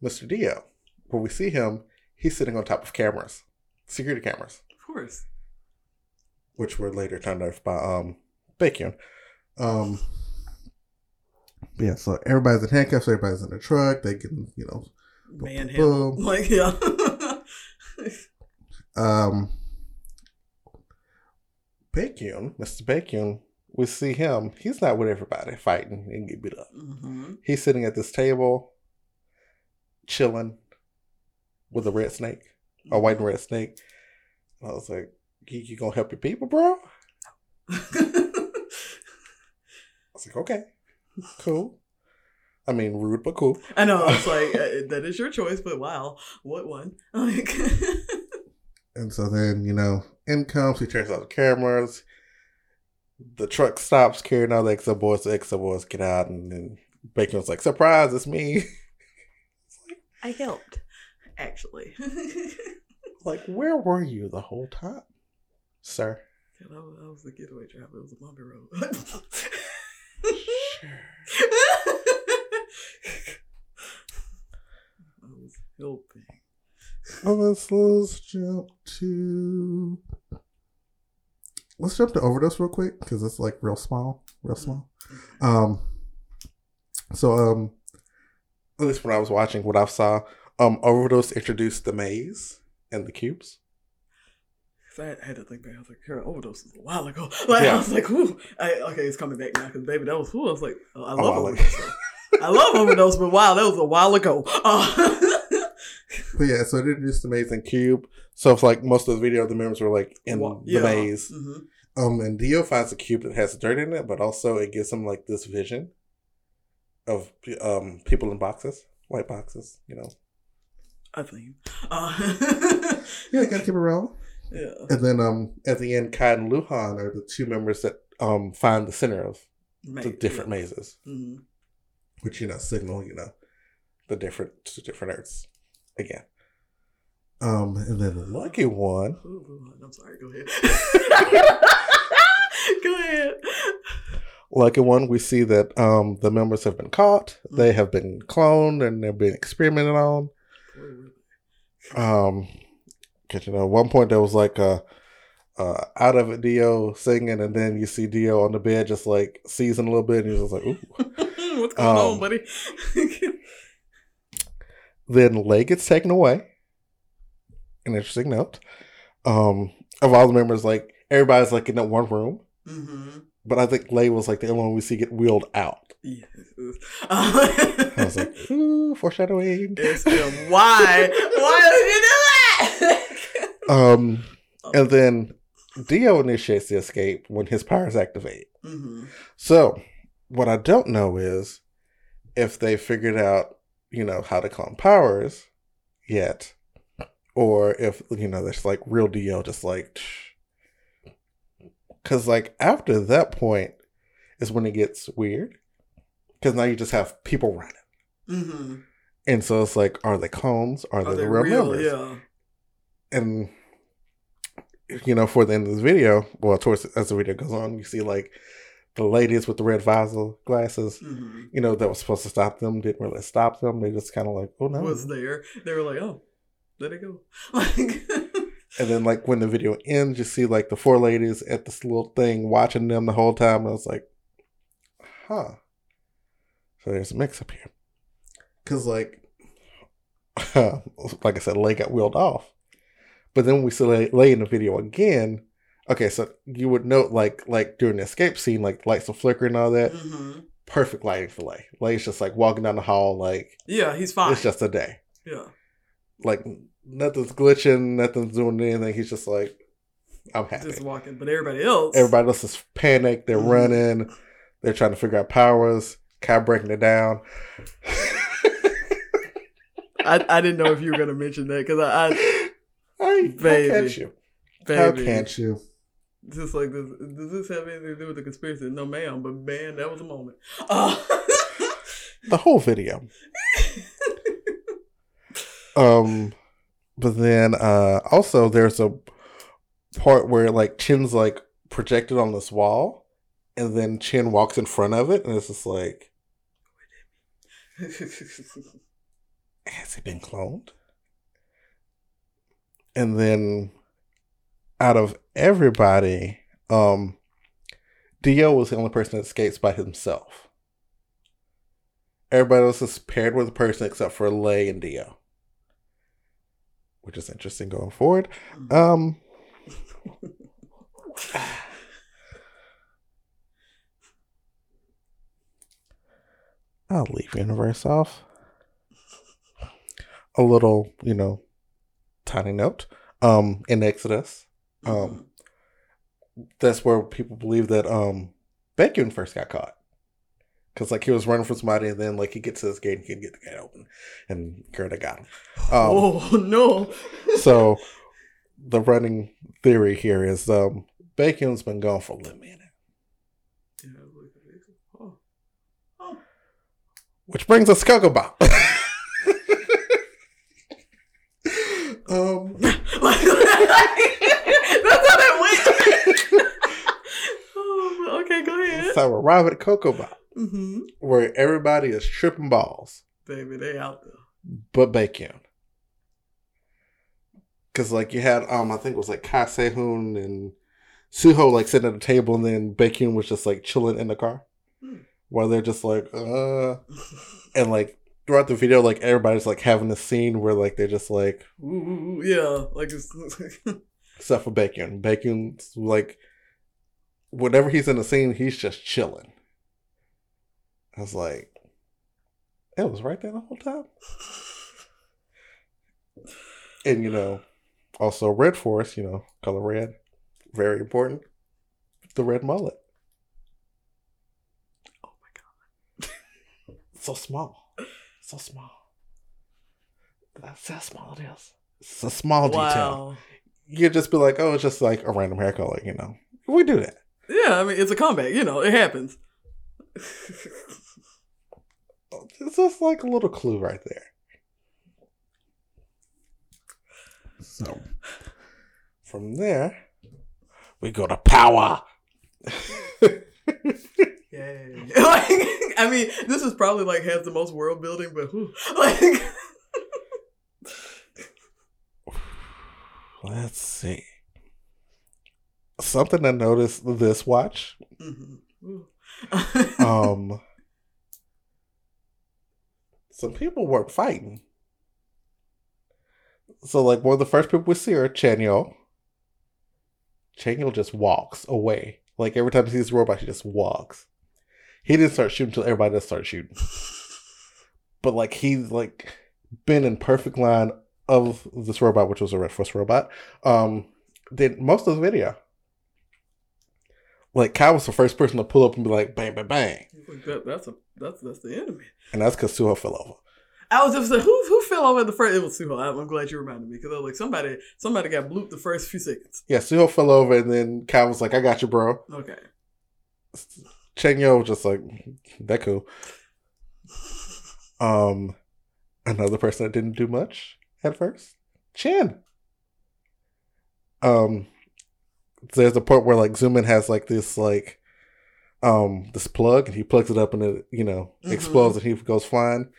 Mister Dio, when we see him, he's sitting on top of cameras, security cameras, Of course. which were later turned off by um Bacon. Um. yeah, so everybody's in handcuffs. Everybody's in the truck. They can, you know, Manhandle. boom. Like yeah. um Bacon, Mr. Bacon, we see him. He's not with everybody fighting and get beat up. mm-hmm. He's sitting at this table, chilling with a red snake, a white and red snake. And I was like, you, you gonna help your people, bro? I was like, okay, cool. I mean, rude but cool. I know. I was like, uh, that is your choice, but wow, what one? Like, And so then, you know, in comes, he turns off the cameras. The truck stops carrying all the exo boys. The exo boys get out, and then Bacon was like, surprise, it's me. I helped, actually. like, where were you the whole time, sir? I was, I was the getaway driver. It was a Bobby Road. Sure. I was helping. Well, let's, let's jump to. Let's jump to overdose real quick because it's like real small, real small. Um. So um, at least when I was watching, what I saw, um, overdose introduced the maze and the cubes. I had, to think back. I was like, Carol overdose was a while ago. Like Yeah. I was like, "Ooh, I, okay, it's coming back now." Because baby, that was who I was like, oh, I Oh, love like- overdose. I love overdose, but wow, that was a while ago. Uh, But yeah, so it introduced the maze and cube. So it's like most of the video, the members were like in the yeah. maze. Mhm. Um, and Dio finds a cube that has dirt in it, but also it gives him like this vision of um people in boxes, white boxes. You know, I think. Uh, yeah, gotta keep it real. yeah. And then um at the end, Kai and Luhan are the two members that um find the center of the different mazes, hmm which you know signal you know the different different Earths again. Um, and then the lucky one, I'm sorry. Go ahead. go ahead. Lucky one, we see that um, the members have been caught. They have been cloned and they're being experimented on. Um, cause you know, at one point there was like a, uh, out of it Dio singing, and then you see Dio on the bed just like seizing a little bit, and he's just like, "Ooh." What's going Um, on, buddy? then Lay gets taken away. An interesting note. Um, of all the members, like everybody's like in that one room, mm-hmm. but I think Lay was like the only one we see get wheeled out. Yes. I was like, ooh, foreshadowing. It's. Why? Why did you do that? Um, and then Dio initiates the escape when his powers activate. mm-hmm. So, what I don't know is if they figured out, you know, how to clone powers yet, or if you know, there's like real Dio, just like, because like after that point is when it gets weird, because now you just have people running, Mm-hmm. and so it's like, are they clones? Are, Are they they the real, real? members? Yeah. and you know, for the end of this video, well, towards as the video goes on, you see like the ladies with the red visor glasses, Mm-hmm. you know, that was supposed to stop them, didn't really stop them. They just kind of like, oh no. Was there? They were like, oh, there they go. Like, and then like when the video ends, you see like the four ladies at this little thing watching them the whole time. I was like, huh. So there's a mix up here. Cause like, like I said, Lay got wheeled off. But then we see Lay, Lay in the video again. Okay, so you would note like like during the escape scene, like lights are flickering and all that. hmm Perfect lighting for Lay. Lay's just like walking down the hall, like Yeah, he's fine. it's just a day. yeah. Like nothing's glitching, nothing's doing anything. He's just like, I'm happy. Just walking. But everybody else. Everybody else is panicked. They're Mhm. running. They're trying to figure out powers. Kai breaking it down. I, I didn't know if you were going to mention that because I, I, Hey, Baby. How can't you? baby. How can't you? Just like this, does this have anything to do with the conspiracy? No, ma'am. But man, that was a moment. Uh, The whole video. Um, but then uh also there's a part where like Chen's like projected on this wall, and then Chen walks in front of it, and it's just like, has he been cloned? And then out of everybody, um Dio was the only person that escapes by himself. Everybody else is paired with a person except for Lay and Dio. Which is interesting going forward. Um I'll leave Universe off. A little, you know, tiny note. Um, in Exodus, um, that's where people believe that um Bacon first got caught. Cause like he was running from somebody, and then like he gets to this gate, and he can get the gate open, and Gerda got him. Um, oh no! so the running theory here is um Bacon's been gone for a little minute. Yeah, look at it. Oh. Oh. Which brings us Bop. um, that's how that went. oh, okay, go ahead. so we're arriving at Ko Ko Bop, Mm-hmm. where everybody is tripping balls, Baby, they out there. but Bacon. Cause like you had um I think it was like Kai Sehun and Suho like sitting at the table and then Bacon was just like chilling in the car. Hmm. While they're just like uh and like throughout the video like everybody's like having a scene where like they're just like Ooh, yeah, like it's except for Bacon. Bacon's like whenever he's in the scene, he's just chilling. I was like, it was right there the whole time. And you know, also Red Force, you know, color red, very important. The red mullet. Oh my god. So small. So small. That's how small it is. It's a small detail. Wow. You'd just be like, oh, it's just like a random hair color, you know. We do that. Yeah, I mean it's a comeback. You know, it happens. It's is like a little clue right there. So from there, we go to power. Yay. like, I mean, this is probably like has the most world building, but whew, like, Let's see. Something I noticed this watch. mhm. Um, some people weren't fighting. So, like, one of the first people we see are Chanyeol. Chanyeol just walks away. Like, every time he sees a robot, he just walks. He didn't start shooting until everybody else started shooting. but, like, he's, like, been in perfect line of this robot, which was a Red Force robot, um, did most of the video. Like, Kai was the first person to pull up and be like, bang, bang, bang. Like, that, that's a that's that's the enemy. And that's because Suho fell over. I was just like, who who fell over the first? It was Suho. I'm glad you reminded me because I was like, somebody somebody got blooped the first few seconds. Yeah, Suho fell over, and then Kai was like, I got you, bro. Okay. Chanyeol was just like, that cool. Um, another person that didn't do much at first, Chen. Um, there's a part where like Xiumin has like this like, um, this plug, and he plugs it up, and it you know Mhm. explodes, and he goes flying.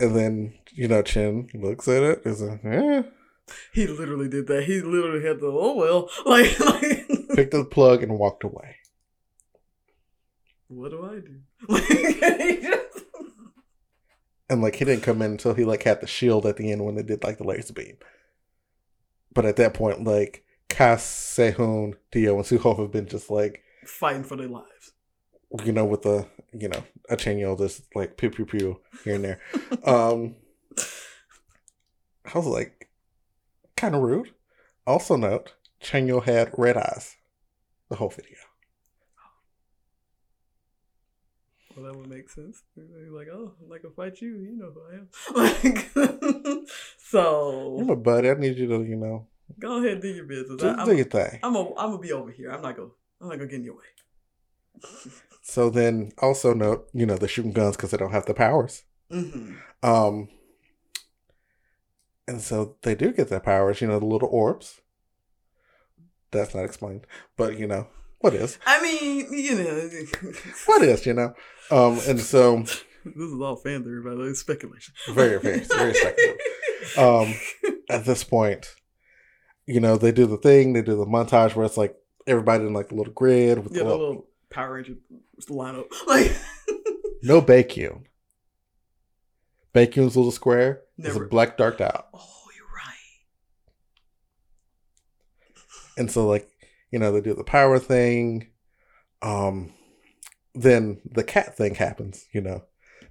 And then you know Chen looks at it, is like, eh. He literally did that. He literally had the oh well, like, like picked the plug and walked away. what do I do? Like, he just- And like he didn't come in until he like had the shield at the end when they did like the laser beam. But at that point, like Kai Sehun, Dio, and Suho have been just like, fighting for their lives. you know, with the you know, a Chanyeol just like pew pew pew here and there. um I was like kinda rude. Also note, Chanyeol had red eyes the whole video. Well, that would make sense. Like, oh, I'm not gonna fight you. You know who I am. Like, so You're my buddy, I need you to, you know, go ahead, do your business. just I, do am your thing. I'm gonna I'm gonna be over here. I'm not gonna I'm not gonna get in your way. So then also note, you know, they're shooting guns because they don't have the powers. hmm Um, and so they do get their powers, you know, the little orbs. That's not explained, but you know, what is? I mean, you know, What is, you know? Um, and so this is all fan theory, by the way, it's speculation. very, very, very speculative. Um, at this point, you know, they do the thing, they do the montage where it's like everybody in like a little grid with Yeah, the little, little Power Ranger lineup. Like, no Baekhyun. Baekhyun's little square is a black darked out. oh, you're right. and so like you know they do the power thing um then the cat thing happens you know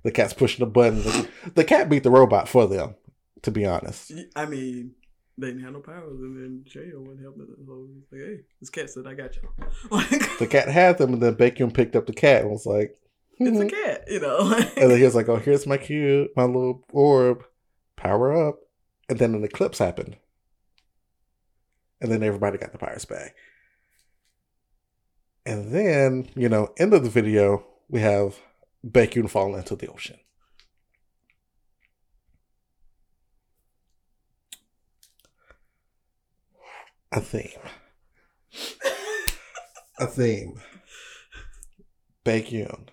the cat's pushing the button the, the cat beat the robot for them to be honest I mean, they didn't have no powers, and then Chanyeol wouldn't help it. So he's like, hey, this cat said, I got. Like, the cat had them and then bacon picked up the cat and was like it's a "Mhm." cat, you know. Like, and then he was like oh here's my cute my little orb power up and then an eclipse happened and then everybody got the powers back and then you know end of the video we have Baekhyun falling into the ocean a theme a theme Baekhyun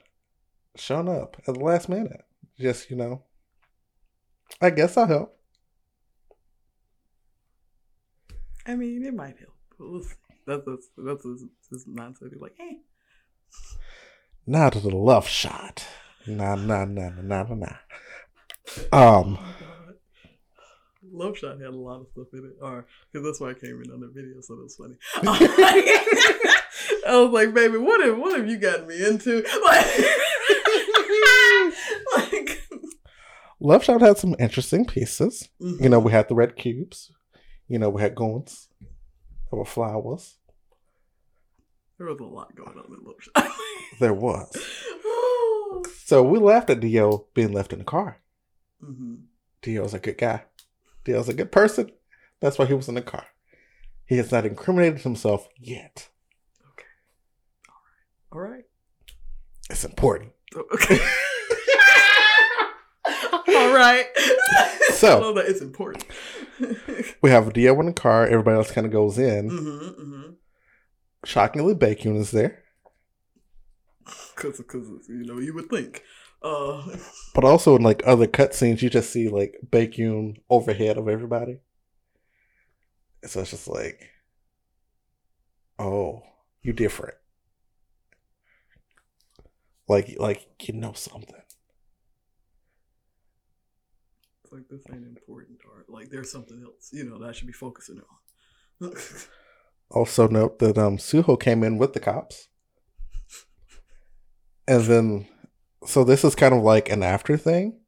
showing up at the last minute just you know I guess I'll help I mean, it might help. We'll. That's that's that's his, mindset. He's like, eh. Not the love shot. Nah, nah, nah, nah, nah, nah. Um, Love Shot had a lot of stuff in it, or because that's why I came in on the video, so that's funny. I was like, baby, what have what have you gotten me into? Like, like Love Shot had some interesting pieces. mhm. You know, we had the red cubes. You know, we had goons. There were flowers. there was a lot going on in Love Shot. There was. So we laughed at Dio being left in the car. hmm Dio's a good guy. Dio's a good person. That's why he was in the car. He has not incriminated himself yet. Okay. All right. All right. It's important. Okay. All right. So- I know that it's important. We have Dio in the car. Everybody else kind of goes in. hmm hmm Shockingly, Baekhyun is there. Cause, cause you know you would think. Uh, But also in like other cutscenes, you just see like Baekhyun overhead of everybody. So it's just like, oh, you different. Like, like you know something. it's like this ain't important, or like there's something else, you know, that I should be focusing on. Also note that um Suho came in with the cops. And then so this is kind of like an after thing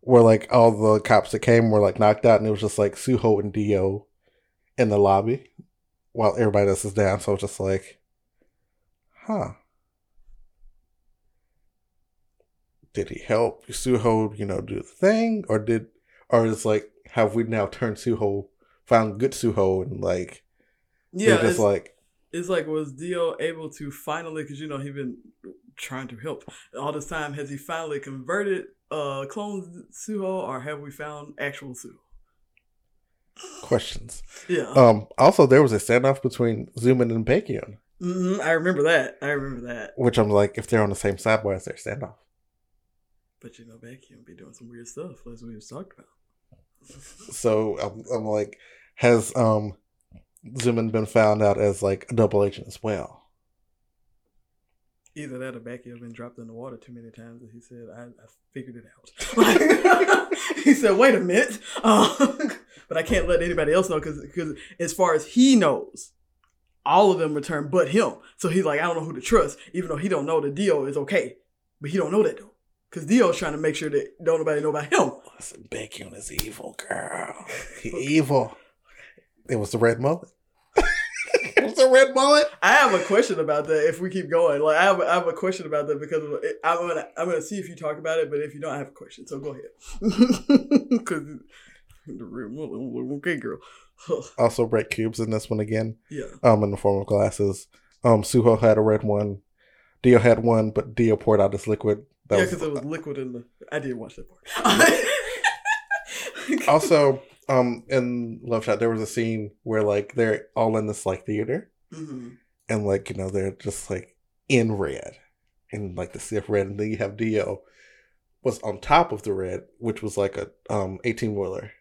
where like all the cops that came were like knocked out and it was just like Suho and Dio in the lobby while everybody else is down. So it's just like huh. Did he help Suho, you know, do the thing? Or did or is like have we now turned Suho found good Suho and like yeah, just it's, like it's like was Dio able to finally? Because you know he been trying to help all this time. Has he finally converted uh clone Suho, or have we found actual Suho? questions. Yeah, Um, also, there was a standoff between Xiumin and Baekhyun, hmm I remember that. I remember that. which I'm like, if they're on the same side, why is there a standoff? But you know, Baekhyun be doing some weird stuff, as we just talked about. So I'm, I'm like, has um Xiumin been found out as like a double agent as well? Either that or Baekhyun been dropped in the water too many times, and he said, "I, I figured it out." he said, "Wait a minute," uh, but I can't let anybody else know because because as far as he knows, all of them return but him. So he's like, I don't know who to trust, even though he don't know the Dio is okay, but he don't know that though, because Dio's trying to make sure that don't nobody know about him. Listen, Baekhyun is evil, girl. He evil. It was the red mullet. it a red mullet. I have a question about that. If we keep going, like I have, I have a question about that because it, I'm gonna, I'm gonna see if you talk about it. But if you don't, I have a question. So go ahead. Because the real mother, okay, girl. Also, red cubes in this one again. yeah, Um, in the form of glasses. Um, Suho had a red one. Dio had one, but Dio poured out his liquid. That yeah, because it was liquid in the. I didn't watch that part. also um in love shot there was a scene where like they're all in this like theater. Mhm. and like you know they're just like in red. And like the of red and then you have dio was on top of the red which was like a um 18 wheeler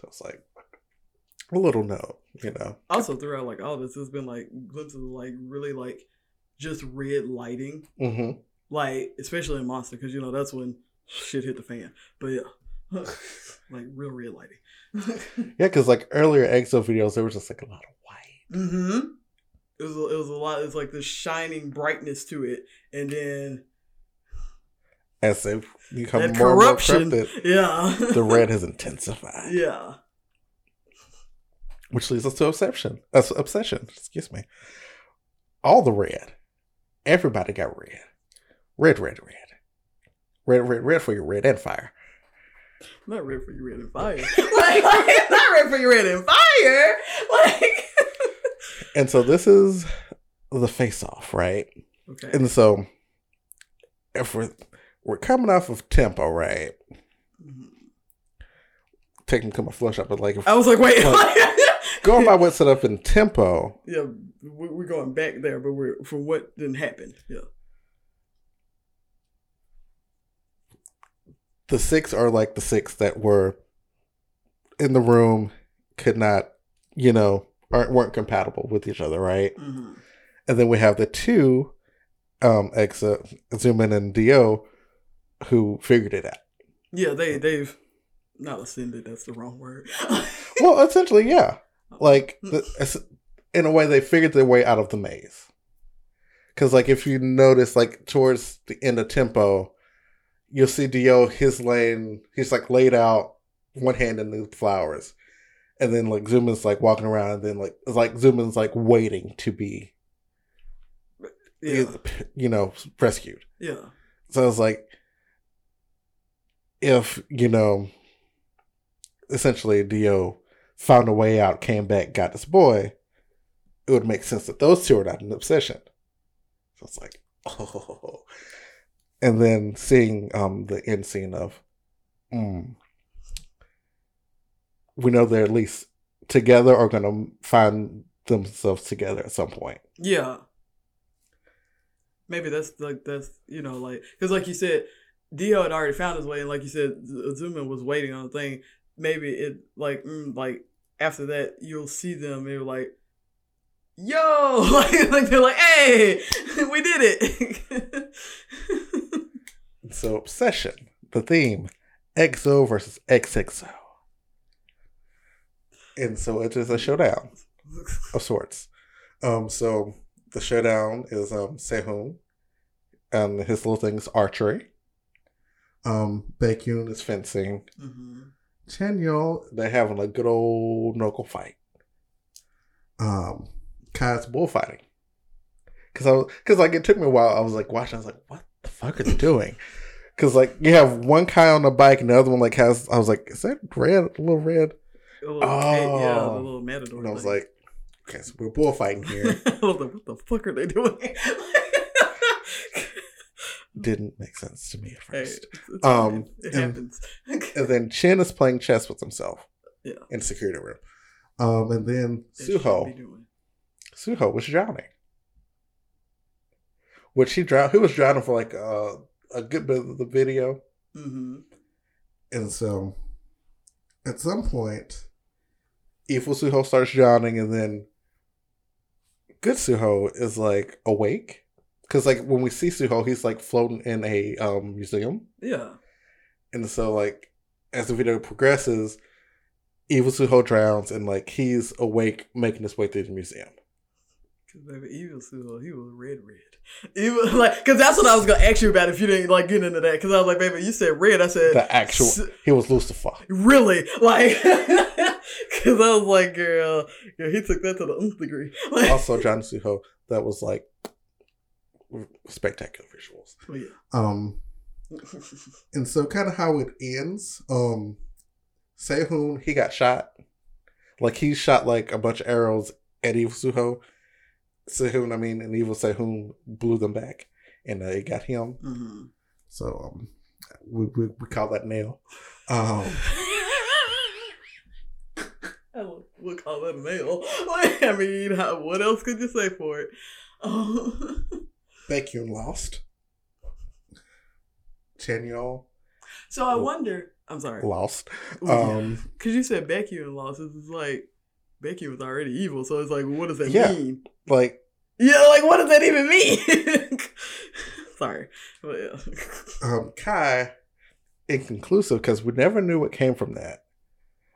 so it's like a little note you know. Also, throughout like all this, there's been like glimpses of like really like just red lighting, hmm like especially in Monster, because you know that's when shit hit the fan. But yeah, like real red lighting. yeah because like earlier exo videos there was just like a lot of white Mm-hmm. It was a, it was a lot. It's like this shining brightness to it, and then as they become more and more corruption. corrupted yeah, the red has intensified yeah, which leads us to obsession. Uh, obsession, excuse me. All the red, everybody got red, red, red, red, red, red, red for your red and fire. Not red for you, red and fire. like, like, not red for you, red and fire. Like, And so this is the face off, right? okay, And so if we're we're coming off of tempo, right? Mhm. Technically, my flush up, but like if I was like, wait, going by what's set up in tempo, yeah, we- we're going back there, but we're for what didn't happen. Yeah, the six are like the six that were in the room, could not, you know, aren't weren't compatible with each other, right? hmm And then we have the two, um, Exa, Xiumin and Dio, who figured it out. yeah, they they've not ascended. That's the wrong word. Well, essentially, yeah. Like, the, in a way, they figured their way out of the maze. Because, like, if you notice, like, towards the end of Tempo, you'll see Dio, his lane, he's, like, laid out, one hand in the flowers. And then, like, Xiumin's, like, walking around, and then, like, it's like Xiumin's, like, waiting to be, yeah, you know, rescued. yeah, So I was like, if, you know, essentially Dio found a way out, came back, got this boy, it would make sense that those two are not an obsession. So it's like, oh. And then seeing um the end scene of, mm, we know they're at least together or going to find themselves together at some point. yeah. maybe that's like that's you know like because like you said, Dio had already found his way, and like you said, Xiumin was waiting on the thing. Maybe it like mm, like after that you'll see them. They're like, "Yo!" like, like they're like, "Hey, we did it." so obsession, the theme, EXO versus XXO, and so it is a showdown of sorts. Um, so the showdown is um Sehun, and his little thing is archery. Um, Baekhyun is fencing. mm-hmm. Chanyeol, they're having a good old knuckle fight. Um, Kai's bullfighting. Cause I was, cause like it took me a while. I was like watching. I was like, what the fuck are they doing? Cause like you have one guy on the bike and the other one like has. I was like, is that red? A little red? A little cat- yeah, the Oh. little matador. And I was thing. like, okay, so we're bullfighting here. What the fuck are they doing? Didn't make sense to me at first. it's Um, it and- happens. And then Chen is playing chess with himself. Yeah. In security room. Um, and then It Suho. Suho was drowning. Which he drowned. Who was drowning for like uh, a good bit of the video, Mhm. and so at some point, evil Suho starts drowning, and then good Suho is like awake. Because like when we see Suho, he's like floating in a um, museum, Yeah. and so like as the video progresses, evil Suho drowns, and like he's awake, making his way through the museum. Cause baby, evil Suho, he was red, red. Evil, like, cause that's what I was gonna ask you about if you didn't like get into that. Cause I was like, baby, you said red. I said The actual, he was Lucifer. really, like, cause I was like, girl, yeah, he took that to the nth degree. Like, also John Suho that was like spectacular visuals. oh, yeah. Um and so kind of how it ends, um Sehun, he got shot. Like he shot like a bunch of arrows at Evil Suho. Sehun, I mean, and Evil Sehun blew them back and uh, it got him. hmm So um we, we, we call that nail. Um would- would call that nail. Like, I mean, how, what else could you say for it? Um, Baekhyun lost. Chanyeol so I wonder. I'm sorry. lost. Um Cause you said Becky and lost. It's like Becky was already evil, so it's like, what does that Yeah. mean? like Yeah, like what does that even mean? Sorry, but yeah. um, Kai inconclusive because we never knew what came from that.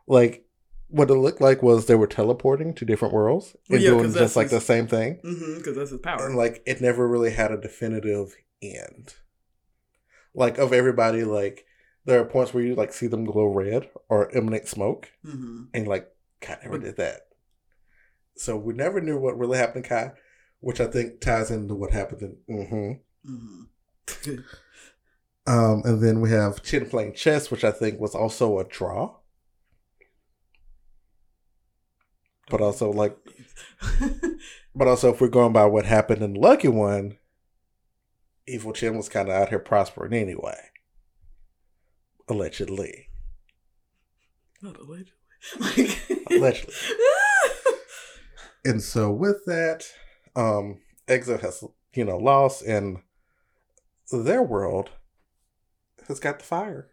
Like, what it looked like was they were teleporting to different worlds and Yeah, doing just like the same thing. Mm-hmm, because that's his power. And like, it never really had a definitive end. Like, of everybody, like, there are points where you like see them glow red or emanate smoke, mm-hmm. and like, Kai never did that. So we never knew what really happened to Kai, which I think ties into what happened in. hmm Mm-hmm. Um, and then we have Chen playing chess, which I think was also a draw. But also, like, but also, if we're going by what happened in Lucky One, Evil Chen was kind of out here prospering anyway. Allegedly. Not allegedly. Like, Allegedly. And so, with that, um, EXO has, you know, lost, and their world has got the fire.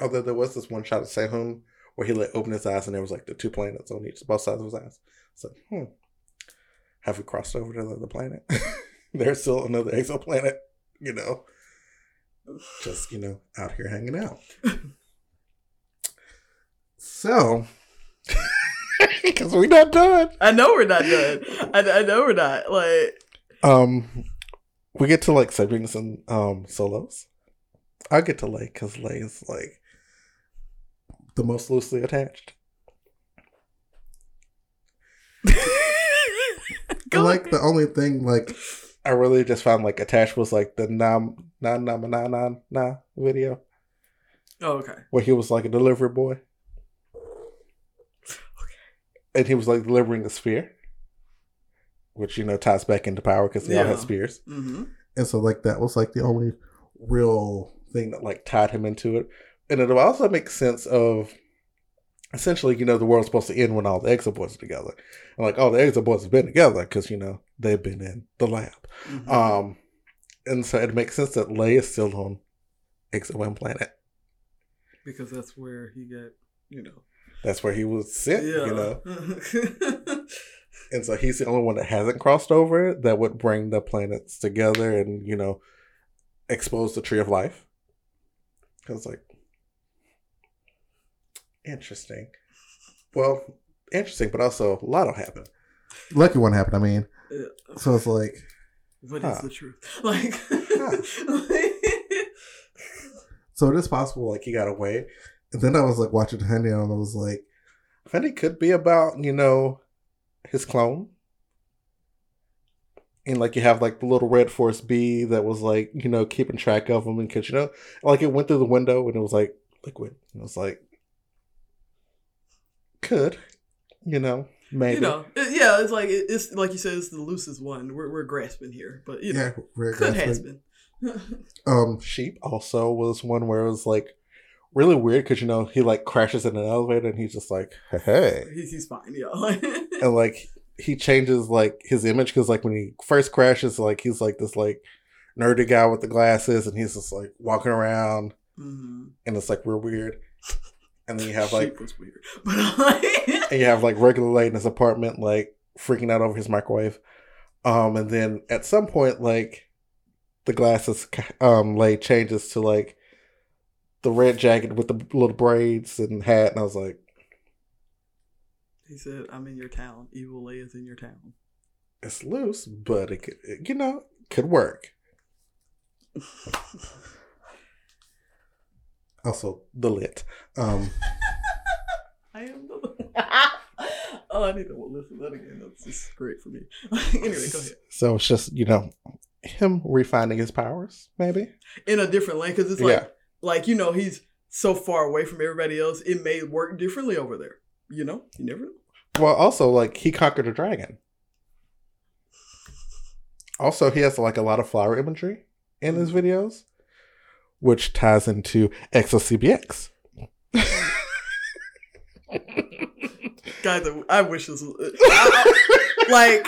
Although there was this one shot of Sehun where he let open his eyes and there was like the two planets on each both sides of his eyes. So, hmm, have we crossed over to the other planet? There's still another exoplanet, you know, just you know out here hanging out. so, because we're not done. I know we're not done. I, I know we're not. Like, Um, we get to like siblings and um solos. I get to Lay because Lay is like the most loosely attached. like the only thing like I really just found like attached was like the nam na na na na na video Oh, okay. where he was like a delivery boy. And he was like delivering a spear, which you know ties back into power because they all had spears. Mm-hmm. And so like that was like the only real thing that like tied him into it. And it also makes sense of essentially, you know, the world's supposed to end when all the exoboys are together. And like, oh, the exoboys have been together because, you know, they've been in the lab. Mhm. Um, and so it makes sense that Lay is still on Exo one Planet. because that's where he got, you know. That's where he was sent, Yeah. you know. And so he's the only one that hasn't crossed over that would bring the planets together and, you know, expose the tree of life. Because, like, interesting. Well, interesting, but also a lot will happen. Lucky one happened, I mean. Yeah. So it's like, What is Huh. the truth? Like, so it is possible, like, he got away. And then I was, like, watching Henry and I was like, Henry could be about, you know, his clone. And like you have like the little red force bee that was like you know keeping track of him and cause you know like it went through the window and it was like liquid. It was like could you know maybe you know, it- yeah, it's like it- it's like you said, it's the loosest one. We're we're grasping here, but you know, yeah could grass has been. Um, sheep also was one where it was like really weird because you know he like crashes in an elevator and he's just like hey, hey. he's, he's fine, yeah. and like he changes like his image because like when he first crashes like he's like this like nerdy guy with the glasses and he's just like walking around hmm and it's like real weird and then you have like was weird, but and you have like regular lay in his apartment like freaking out over his microwave um and then at some point like the glasses um lay changes to like the red jacket with the little braids and hat and i was like he said, "I'm in your town. Evil Lay is in your town." it's loose but it could it, you know could work also the lit um I am the. oh, I need to listen to that again. That's just great for me. anyway, go ahead. so it's just you know him refining his powers maybe In a different lane, because it's like, Yeah. Like you know, he's so far away from everybody else. It may work differently over there. You know, you never know. Well, also like he conquered a dragon. Also, he has like a lot of flower imagery in his mm-hmm. videos, which ties into ExoCBX. Guys, I wish this was I- I- like.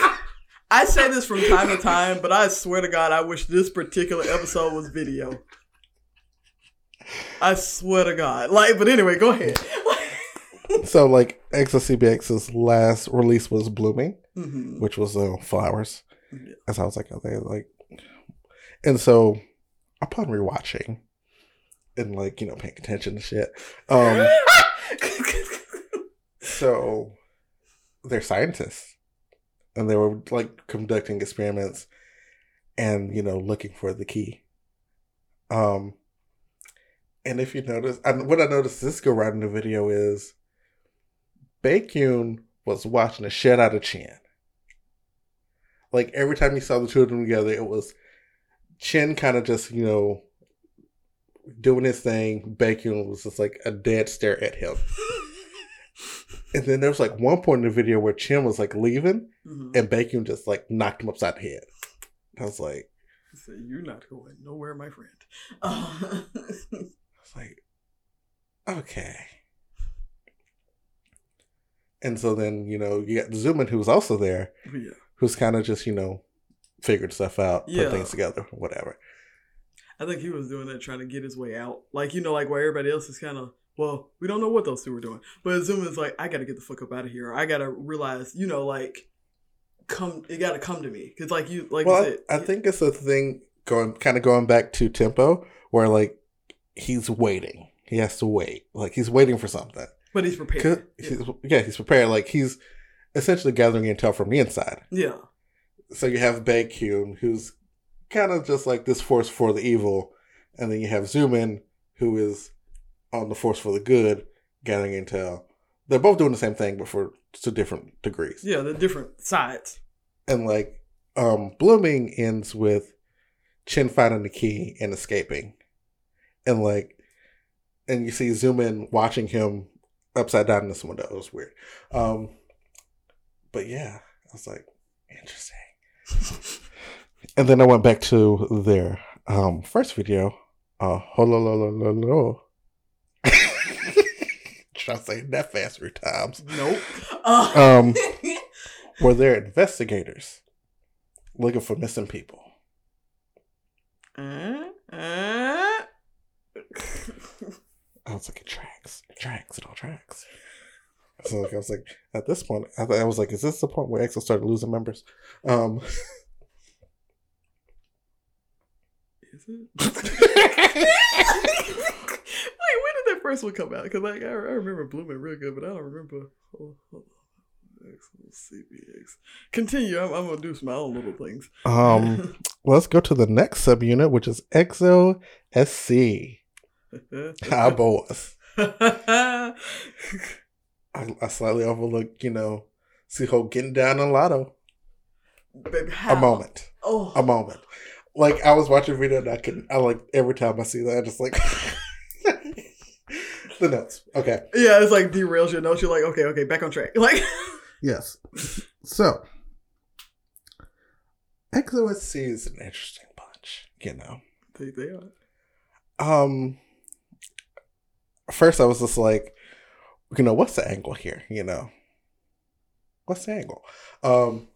I say this from time to time, but I swear to God, I wish this particular episode was video. I swear to God. Like, but anyway, go ahead. so, like ExoCBX's last release was Blooming, Mhm. which was uh, flowers. Yeah. And so I was like, okay, like, and so upon rewatching and like you know paying attention to shit, um, so they're scientists and they were like conducting experiments and you know looking for the key um and if you notice and what i noticed this go right in the video is Baekhyun was watching the shit out of Chen. Like every time you saw the two of them together, it was Chen kind of just, you know, doing his thing. Baekhyun was just like a dead stare at him. And then there was like one point in the video where Chen was like leaving Mhm. and Baekhyun just like knocked him upside the head. I was like, He said, "You're not going nowhere, my friend." Uh, Like, okay. And so then, you know, you got Xiumin who was also there, yeah, who's kind of just, you know, figured stuff out, Yeah. put things together, whatever. I think he was doing that trying to get his way out. Like you know, like where everybody else is kind of. Well, we don't know what those two were doing, but Xiumin's like, I gotta get the fuck up out of here. I gotta realize, you know, like, come, it gotta come to me, because like you, like well, you said, I, I think it's a thing going, kind of going back to tempo, where like he's waiting. He has to wait. Like he's waiting for something. but he's prepared. he's- yeah, he's prepared. Like he's essentially gathering intel from the inside. Yeah, so you have Baekhyun, who's kind of just like this force for the evil, and then you have Xiumin, who is on the force for the good, gathering intel. They're both doing the same thing, but for to different degrees. yeah, the different sides. And like, um, Blooming ends with Chen finding the key and escaping, and like, and you see Xiumin watching him upside down in this window. It was weird. Um, but yeah, I was like, interesting. and then I went back to their um first video, uh, hololololo. Should I say that fast three times? Nope. Uh, Um, where they're investigators looking for missing people. uh. I was like, it tracks, it tracks, it all tracks. So like, I was like, at this point, I, I was like, is this the point where EXO started losing members? Um, Is it? Wait, when did that first one come out? Because like I, I remember Blooming real good, but I don't remember. Oh. CBX. Continue. I'm, I'm gonna do some my own little things. um, let's go to the next subunit, which is EXO SC. Our boys. I, I slightly overlooked, you know, Suho getting down on Lotto. Baby? A moment. Oh, A moment. Like I was watching a video and I can I like every time I see that I just like the notes. Okay. yeah. It's like derails your notes. You're like, okay, okay, back on track. Like, Yes. So EXO-SC is an interesting bunch, you know. they, they are. Um first I was just like, you know, what's the angle here, you know? What's the angle? Um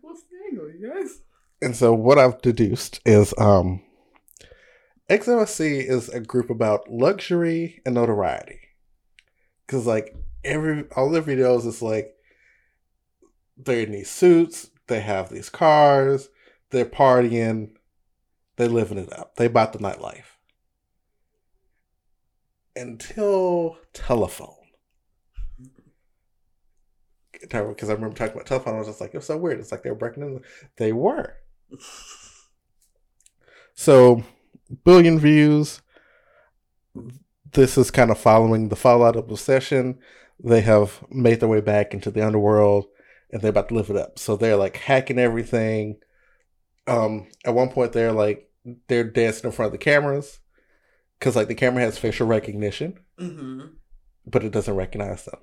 What's the angle, you guys? and so what I've deduced is um EXO-SC is a group about luxury and notoriety. Cause like every all their videos is like they're in these suits, they have these cars, they're partying, they're living it up. They about the nightlife. Until telephone. Because I remember talking about telephone, I was just like, it's so weird. It's like they were breaking in. They were. So, billion views. This is kind of following the fallout of the session. They have made their way back into the underworld and they're about to live it up. So they're like hacking everything. Um, at one point, they're like, they're dancing in front of the cameras because like the camera has facial recognition, Mm-hmm. but it doesn't recognize them.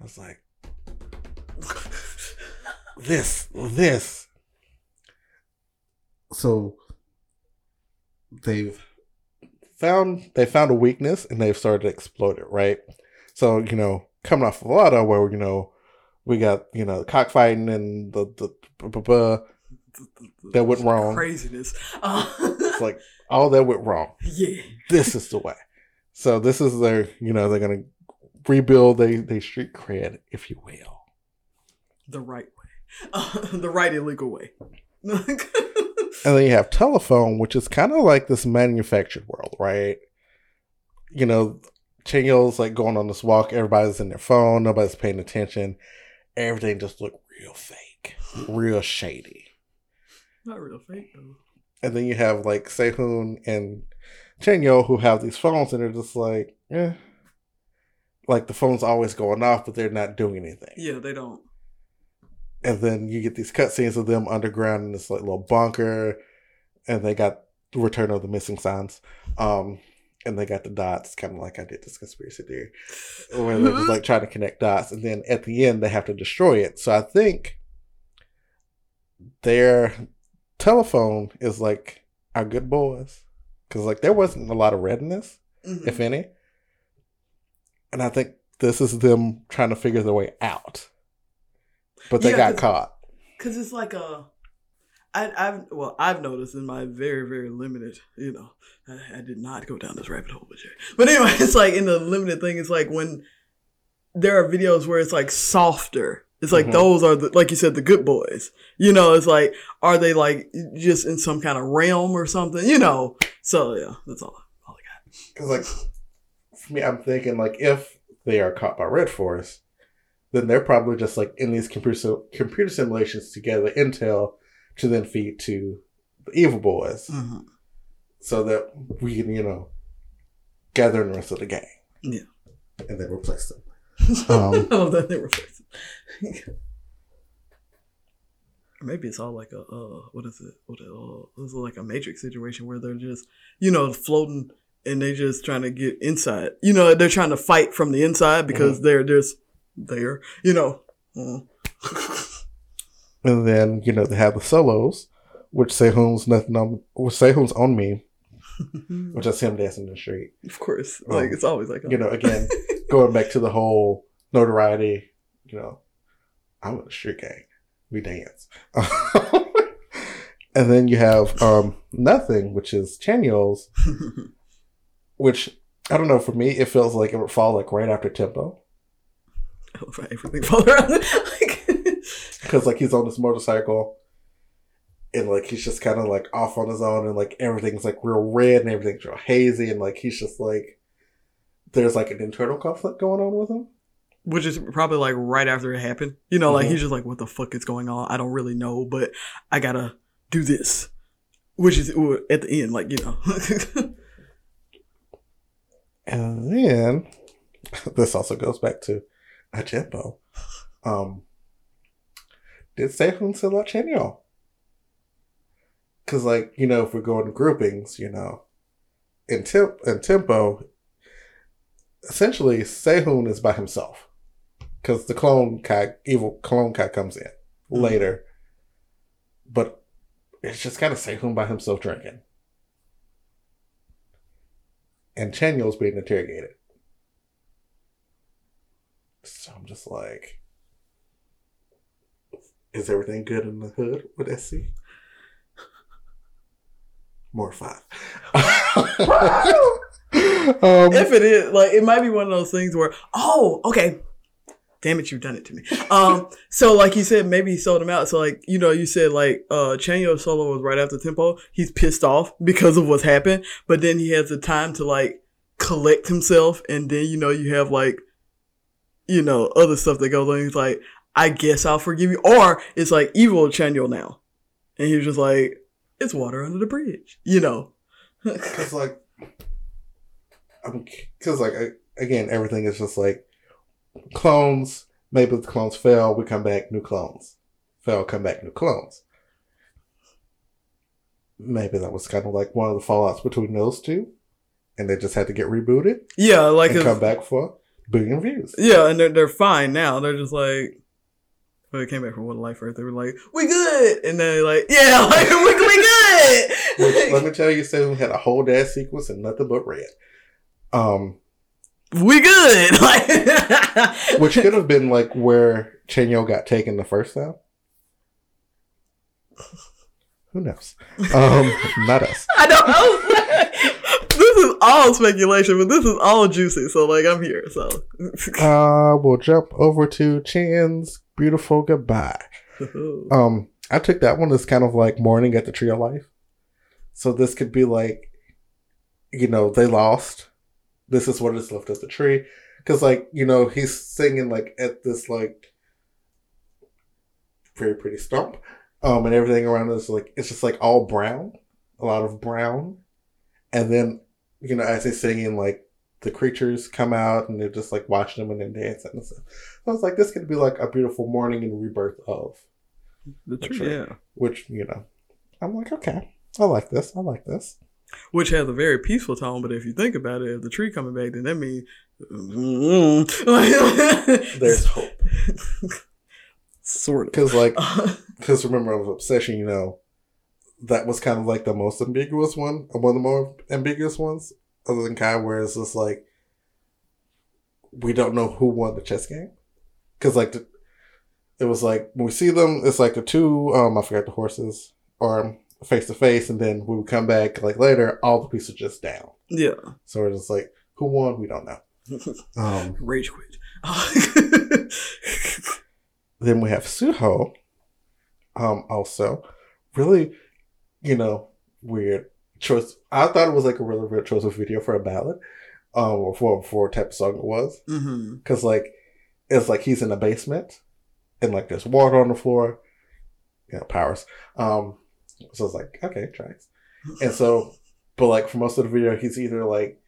I was like, this, this. So they've found they found a weakness and they've started to exploit it, right? So you know, coming off of Lotto, where you know we got you know cockfighting and the the That went wrong. Craziness. Uh, it's like all that went wrong. yeah. This is the way. So this is their you know they're gonna rebuild they they street cred, if you will. The right way. Uh, the right illegal way. And then you have telephone, which is kind of like this manufactured world, right? You know, Chanyeol's like going on this walk, everybody's in their phone, nobody's paying attention. Everything just looked real fake, real shady. Not real fake though. And then you have like Sehun and Chanyeol who have these phones and they're just like, eh. Like the phone's always going off, but they're not doing anything. Yeah, they don't. and then you get these cutscenes of them underground in this like little bunker, and they got the Return of the Missing Sons, um, and they got the dots, kind of like I did this conspiracy theory, where they're just like trying to connect dots, and then at the end they have to destroy it. So I think their telephone is like our good boys, because like there wasn't a lot of redness, Mhm. if any, and I think this is them trying to figure their way out, but they Yeah, got 'cause- caught. Cause it's like a, I, I've well, I've noticed in my very very limited, you know, I, I did not go down this rabbit hole with you, but anyway, it's like in the limited thing, it's like when there are videos where it's like softer. It's like Mhm. those are the like you said the good boys. You know, it's like are they like just in some kind of realm or something? You know. So yeah, that's all. all I got. Because like for me, I'm thinking like if they are caught by Red Force, then they're probably just like in these computer computer simulations to gather intel to then feed to the evil boys, Mm-hmm. so that we can you know gather the rest of the gang. Yeah. and then replace them. Um, love that they were. Maybe it's all like a uh, what is it? What uh, it's like a matrix situation where they're just you know floating and they're just trying to get inside. You know, they're trying to fight from the inside because they're just there. You know. Mm. and then you know they have the solos, which Sehun's nothing on, which Sehun's on me, which is him dancing in the street. of course, Um, like it's always like You know, again, going back to the whole notoriety, you know, I'm in a street gang. We dance. and then you have um nothing, which is Chanyeol's, which I don't know, for me it feels like it would fall like right after tempo. everything fall around. like, Because like he's on this motorcycle and like he's just kind of like off on his own and like everything's like real red and everything's real hazy and like he's just like there's like an internal conflict going on with him. Which is probably like right after it happened. You know, like Mhm. he's just like, "What the fuck is going on? I don't really know, but I gotta do this." Which is at the end, like you know, And then this also goes back to a tempo. Um, did Sehun still out Chanyeol? Because, like, you know, if we're going to groupings, you know, in, temp- in tempo, essentially Sehun is by himself. Because the clone cat, evil clone cat comes in Mhm. later. But it's just kind of Sehun by himself drinking. And Chanyeol's being interrogated. So I'm just like, is everything good in the hood with SC? More five. um, if it is, like, it might be one of those things where, oh, okay, damn it, you've done it to me. Um, so like you said, maybe he sold him out. So like, you know, you said like, uh, Chanyeol solo was right after tempo. He's pissed off because of what's happened, but then he has the time to like collect himself, and then you know you have like, you know, other stuff that goes on. He's like, I guess I'll forgive you, or it's like evil Chanyeol now, and he's just like, it's water under the bridge, you know. Because like, I'm because like I, again, everything is just like clones. Maybe the clones fail, we come back, new clones. Fail, come back, new clones. Maybe that was kind of like one of the fallouts between those two, and they just had to get rebooted yeah, like and come back for billion views. Yeah, and they're they're fine now. They're just like, when they came back from One Life Earth, they were like, "We good," and then they're like, "Yeah, like we, we Which, good." let me tell you, Seven had a whole dance sequence and nothing but red. Um, we good. Like, which could have been like where Chanyeol got taken the first time. Who knows? Um, not us. I don't know. this is all speculation, but this is all juicy. So like, I'm here. So Uh, we'll jump over to Chan's beautiful goodbye. Um, I took that one as kind of like mourning at the tree of life. So this could be like, you know, they lost. This is what is left of the tree. Cause like, you know, he's singing like at this like very pretty stump. Um, and everything around us like it's just like all brown, a lot of brown. And then, you know, as he's singing, like the creatures come out and they're just like watching him and then dancing and stuff. So I was like, this could be like a beautiful morning and rebirth of the tree, tree, yeah. which you know i'm like okay i like this i like this Which has a very peaceful tone, but if you think about it, if the tree coming back, then that means there's hope sort of. because like because remember of obsession you know that was kind of like the most ambiguous one uh, one of the more ambiguous ones other than kai where it's just like we don't know who won the chess game because like the, it was like when we see them it's like the two um i forgot the horses are face to face and then we would come back like later all the pieces just down yeah, so we're just like who won we don't know um rage quit. Then we have Suho. Um, also, really, you know, weird choice. I thought it was like a really weird choice of video for a ballad, um, or for for type of song it was, because like it's like he's in a basement, and like there's water on the floor, you know, powers. Um, so it's like okay, tracks, and so, but like for most of the video, he's either like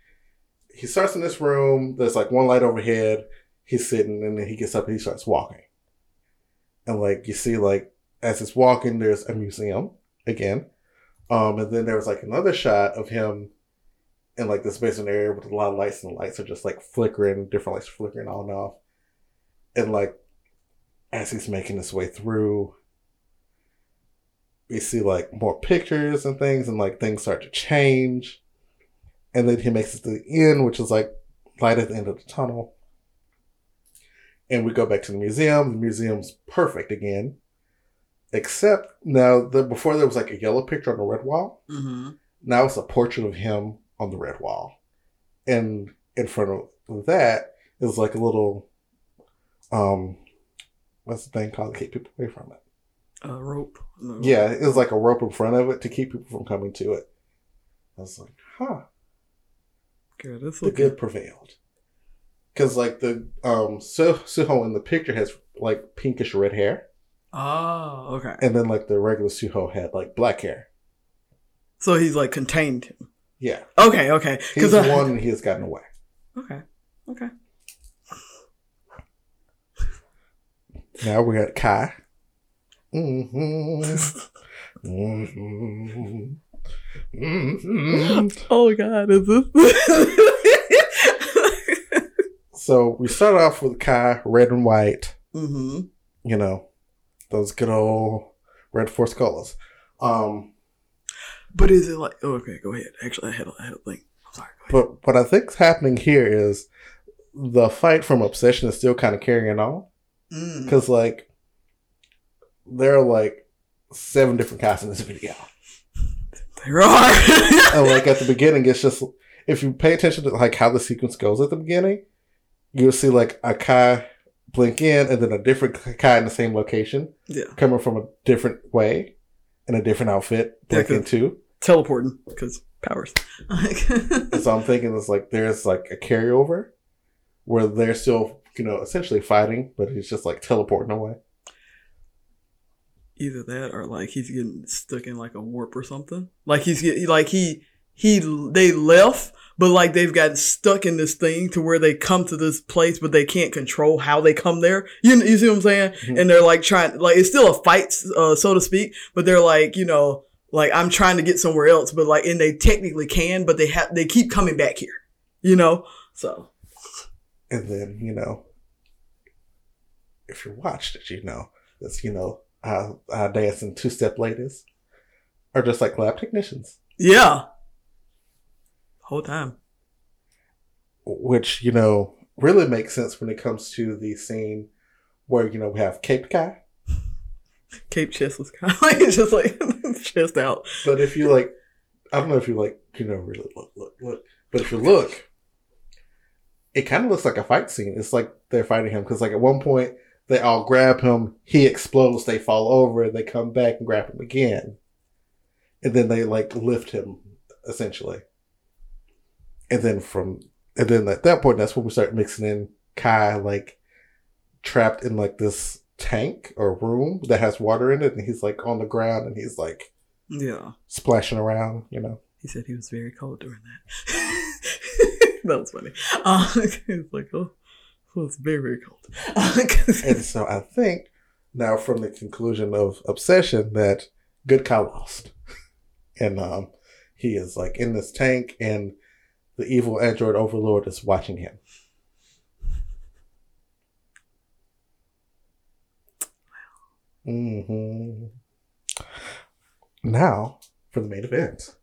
he starts in this room. There's like one light overhead. He's sitting, and then he gets up and he starts walking and like you see like as it's walking there's a museum again um and then there was like another shot of him in like this basement area with a lot of lights and the lights are just like flickering different lights flickering on and off and like as he's making his way through we see like more pictures and things and like things start to change And then he makes it to the end, which is like light at the end of the tunnel. And we go back to the museum. The museum's perfect again. Except now, the, before there was like a yellow picture on the red wall. Mm-hmm. Now it's a portrait of him on the red wall. And in front of that is like a little, um, what's the thing called to keep people away from it? A rope. No. Yeah, it was like a rope in front of it to keep people from coming to it. I was like, huh, Good. That's the good prevailed. Because like the um so Suho in the picture has like pinkish red hair, Oh, okay. and then like the regular Suho had like black hair. So he's like contained him. Yeah, Okay, okay. he's I- one and he has gotten away. Okay, okay. Now we got Kai. Mm-hmm. Mm-hmm. Mm-hmm. Oh God, is this? So we start off with Kai, red and white. mm-hmm. You know, those good old red force colors. Um, But is it like? Oh, okay, go ahead. Actually, I had a, I had a thing. I'm sorry. But what I think's happening here is the fight from Obsession is still kind of carrying on Mm. because like there are like seven different Kais in this video, There are. and like at the beginning, it's just if you pay attention to like how the sequence goes at the beginning, you'll see like a Kai blink in and then a different Kai in the same location yeah, coming from a different way in a different outfit Yeah, blink into. teleporting because powers. So I'm thinking it's like there's like a carryover where they're still, you know, essentially fighting, but he's just like teleporting away. Either that or like he's getting stuck in like a warp or something. Like he's get, like he he they left, but like they've gotten stuck in this thing to where they come to this place, but they can't control how they come there. You you see what I'm saying? Mhm. And they're like trying like it's still a fight, uh, so to speak, but they're like you know like I'm trying to get somewhere else, but like and they technically can, but they have they keep coming back here. You know, so And then, you know, if you watched it, you know, that's, you know, how, how dancing two step ladies are just like lab technicians, yeah, whole time. which, you know, really makes sense when it comes to the scene where, you know, we have Cape Guy. Cape chest was kind of like just like chest out. But if you like, I don't know if you like, you know, really look, look, look. But if you look, it kind of looks like a fight scene. It's like they're fighting him because, like, at one point they all grab him, he explodes, they fall over, they come back and grab him again, and then they like lift him essentially. And then from and then at that point, that's when we start mixing in Kai like trapped in like this tank or room that has water in it, and he's like on the ground and he's like Yeah. splashing around, you know. He said he was very cold during that. that was funny. Uh, he was like, oh, it was very, very cold. And so I think now from the conclusion of Obsession that Good Guy lost. And um he is like in this tank and the evil android overlord is watching him. hmm Now for the main event.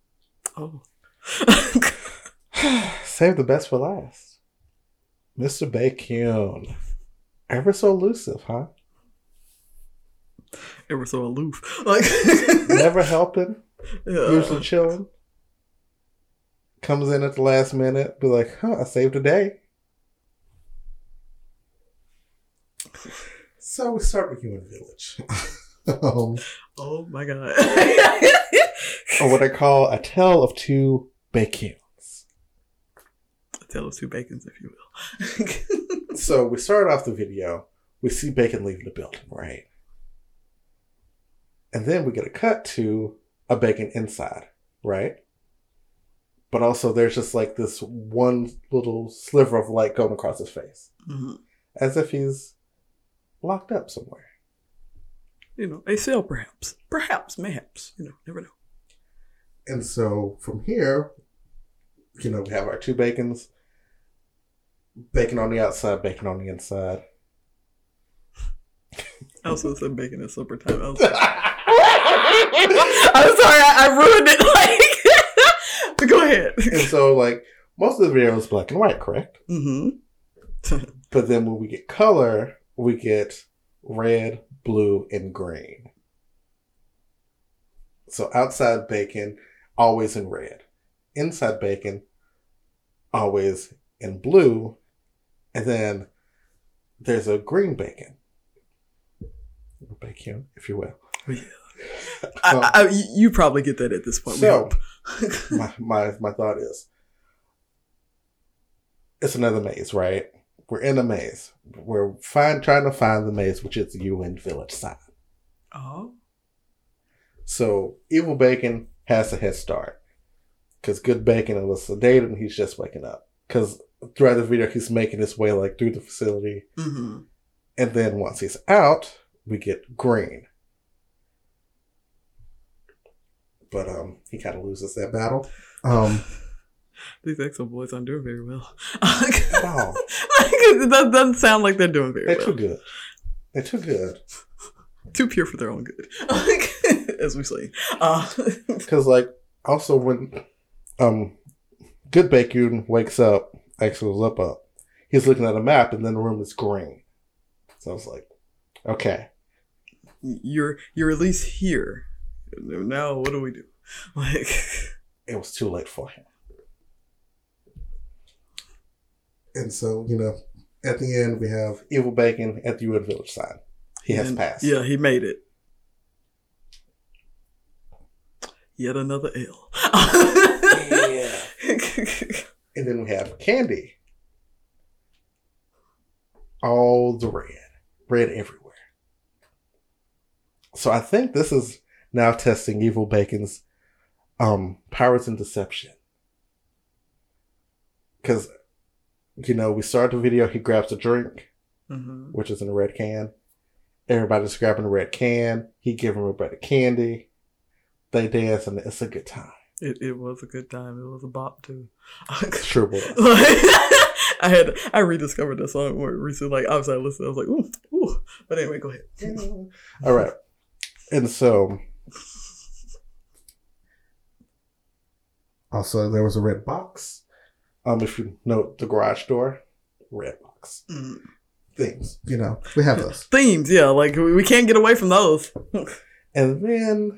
oh. Save the best for last. Mr. Bacon. Ever so elusive, huh? Ever so aloof. Like, Never helping, yeah. usually chilling. Comes in at the last minute, be like, huh, I saved a day. So we start with you Human Village. um, Oh my God. or what I call a tale of two bacons. Tell us two bacons, if you will. So we start off the video. We see Bacon leaving the building, right? And then we get a cut to a Bacon inside, right? But also, there's just like this one little sliver of light going across his face, Mhm. as if he's locked up somewhere. You know, a cell perhaps. Perhaps, mayhaps. You know, never know. And so from here, you know, we have our two bacons bacon on the outside, bacon on the inside. I also said bacon at supper time. I was I'm sorry, I, I ruined it. Like, Go ahead. And so, like, most of the video is black and white, correct? Mm-hmm. But then when we get color, we get red, blue, and green. So outside bacon, always in red. Inside bacon, always in blue. And then there's a green bacon. Bacon, if you will. I, I, I- you probably get that at this point. So- my, my my thought is it's another maze, right? We're in a maze. We're find trying to find the maze, which is the UN Village sign. oh. So Evil Bacon has a head start because Good Bacon was sedated and he's just waking up. Because throughout the video, he's making his way like through the facility, Mm-hmm. and then once he's out, we get Green. But um, he kind of loses that battle. Um, These EXO boys aren't doing very well. wow, that doesn't sound like they're doing very they're well. too good. They're too good. Too pure for their own good, as we say. Uh, Because like also when um Good Bacon wakes up, actually was up up, he's looking at a map and then the room is green. So I was like, okay. you're you're at least here. Now what do we do? Like, It was too late for him. And so, you know, at the end we have Evil Bacon at the UN Village sign. He has and- passed. Yeah, he made it. Yet another L. Yeah. And then we have Candy. All the red. Red everywhere. So I think this is now testing Evil Bacon's um powers and deception. Cause you know, we start the video, he grabs a drink, Mhm. which is in a red can. Everybody's grabbing a red can. He giving him a bit of candy. They dance and it's a good time. It, it was a good time. It was a bop too. Sure was. Like, I had I rediscovered that song more recently. Like obviously I listened, I was like, ooh, ooh. But anyway, go ahead. All right. And so, also there was a red box. Um, if you note the garage door, red box Mm. things. You know, we have those. Themes, yeah, like we, we can't get away from those. And then,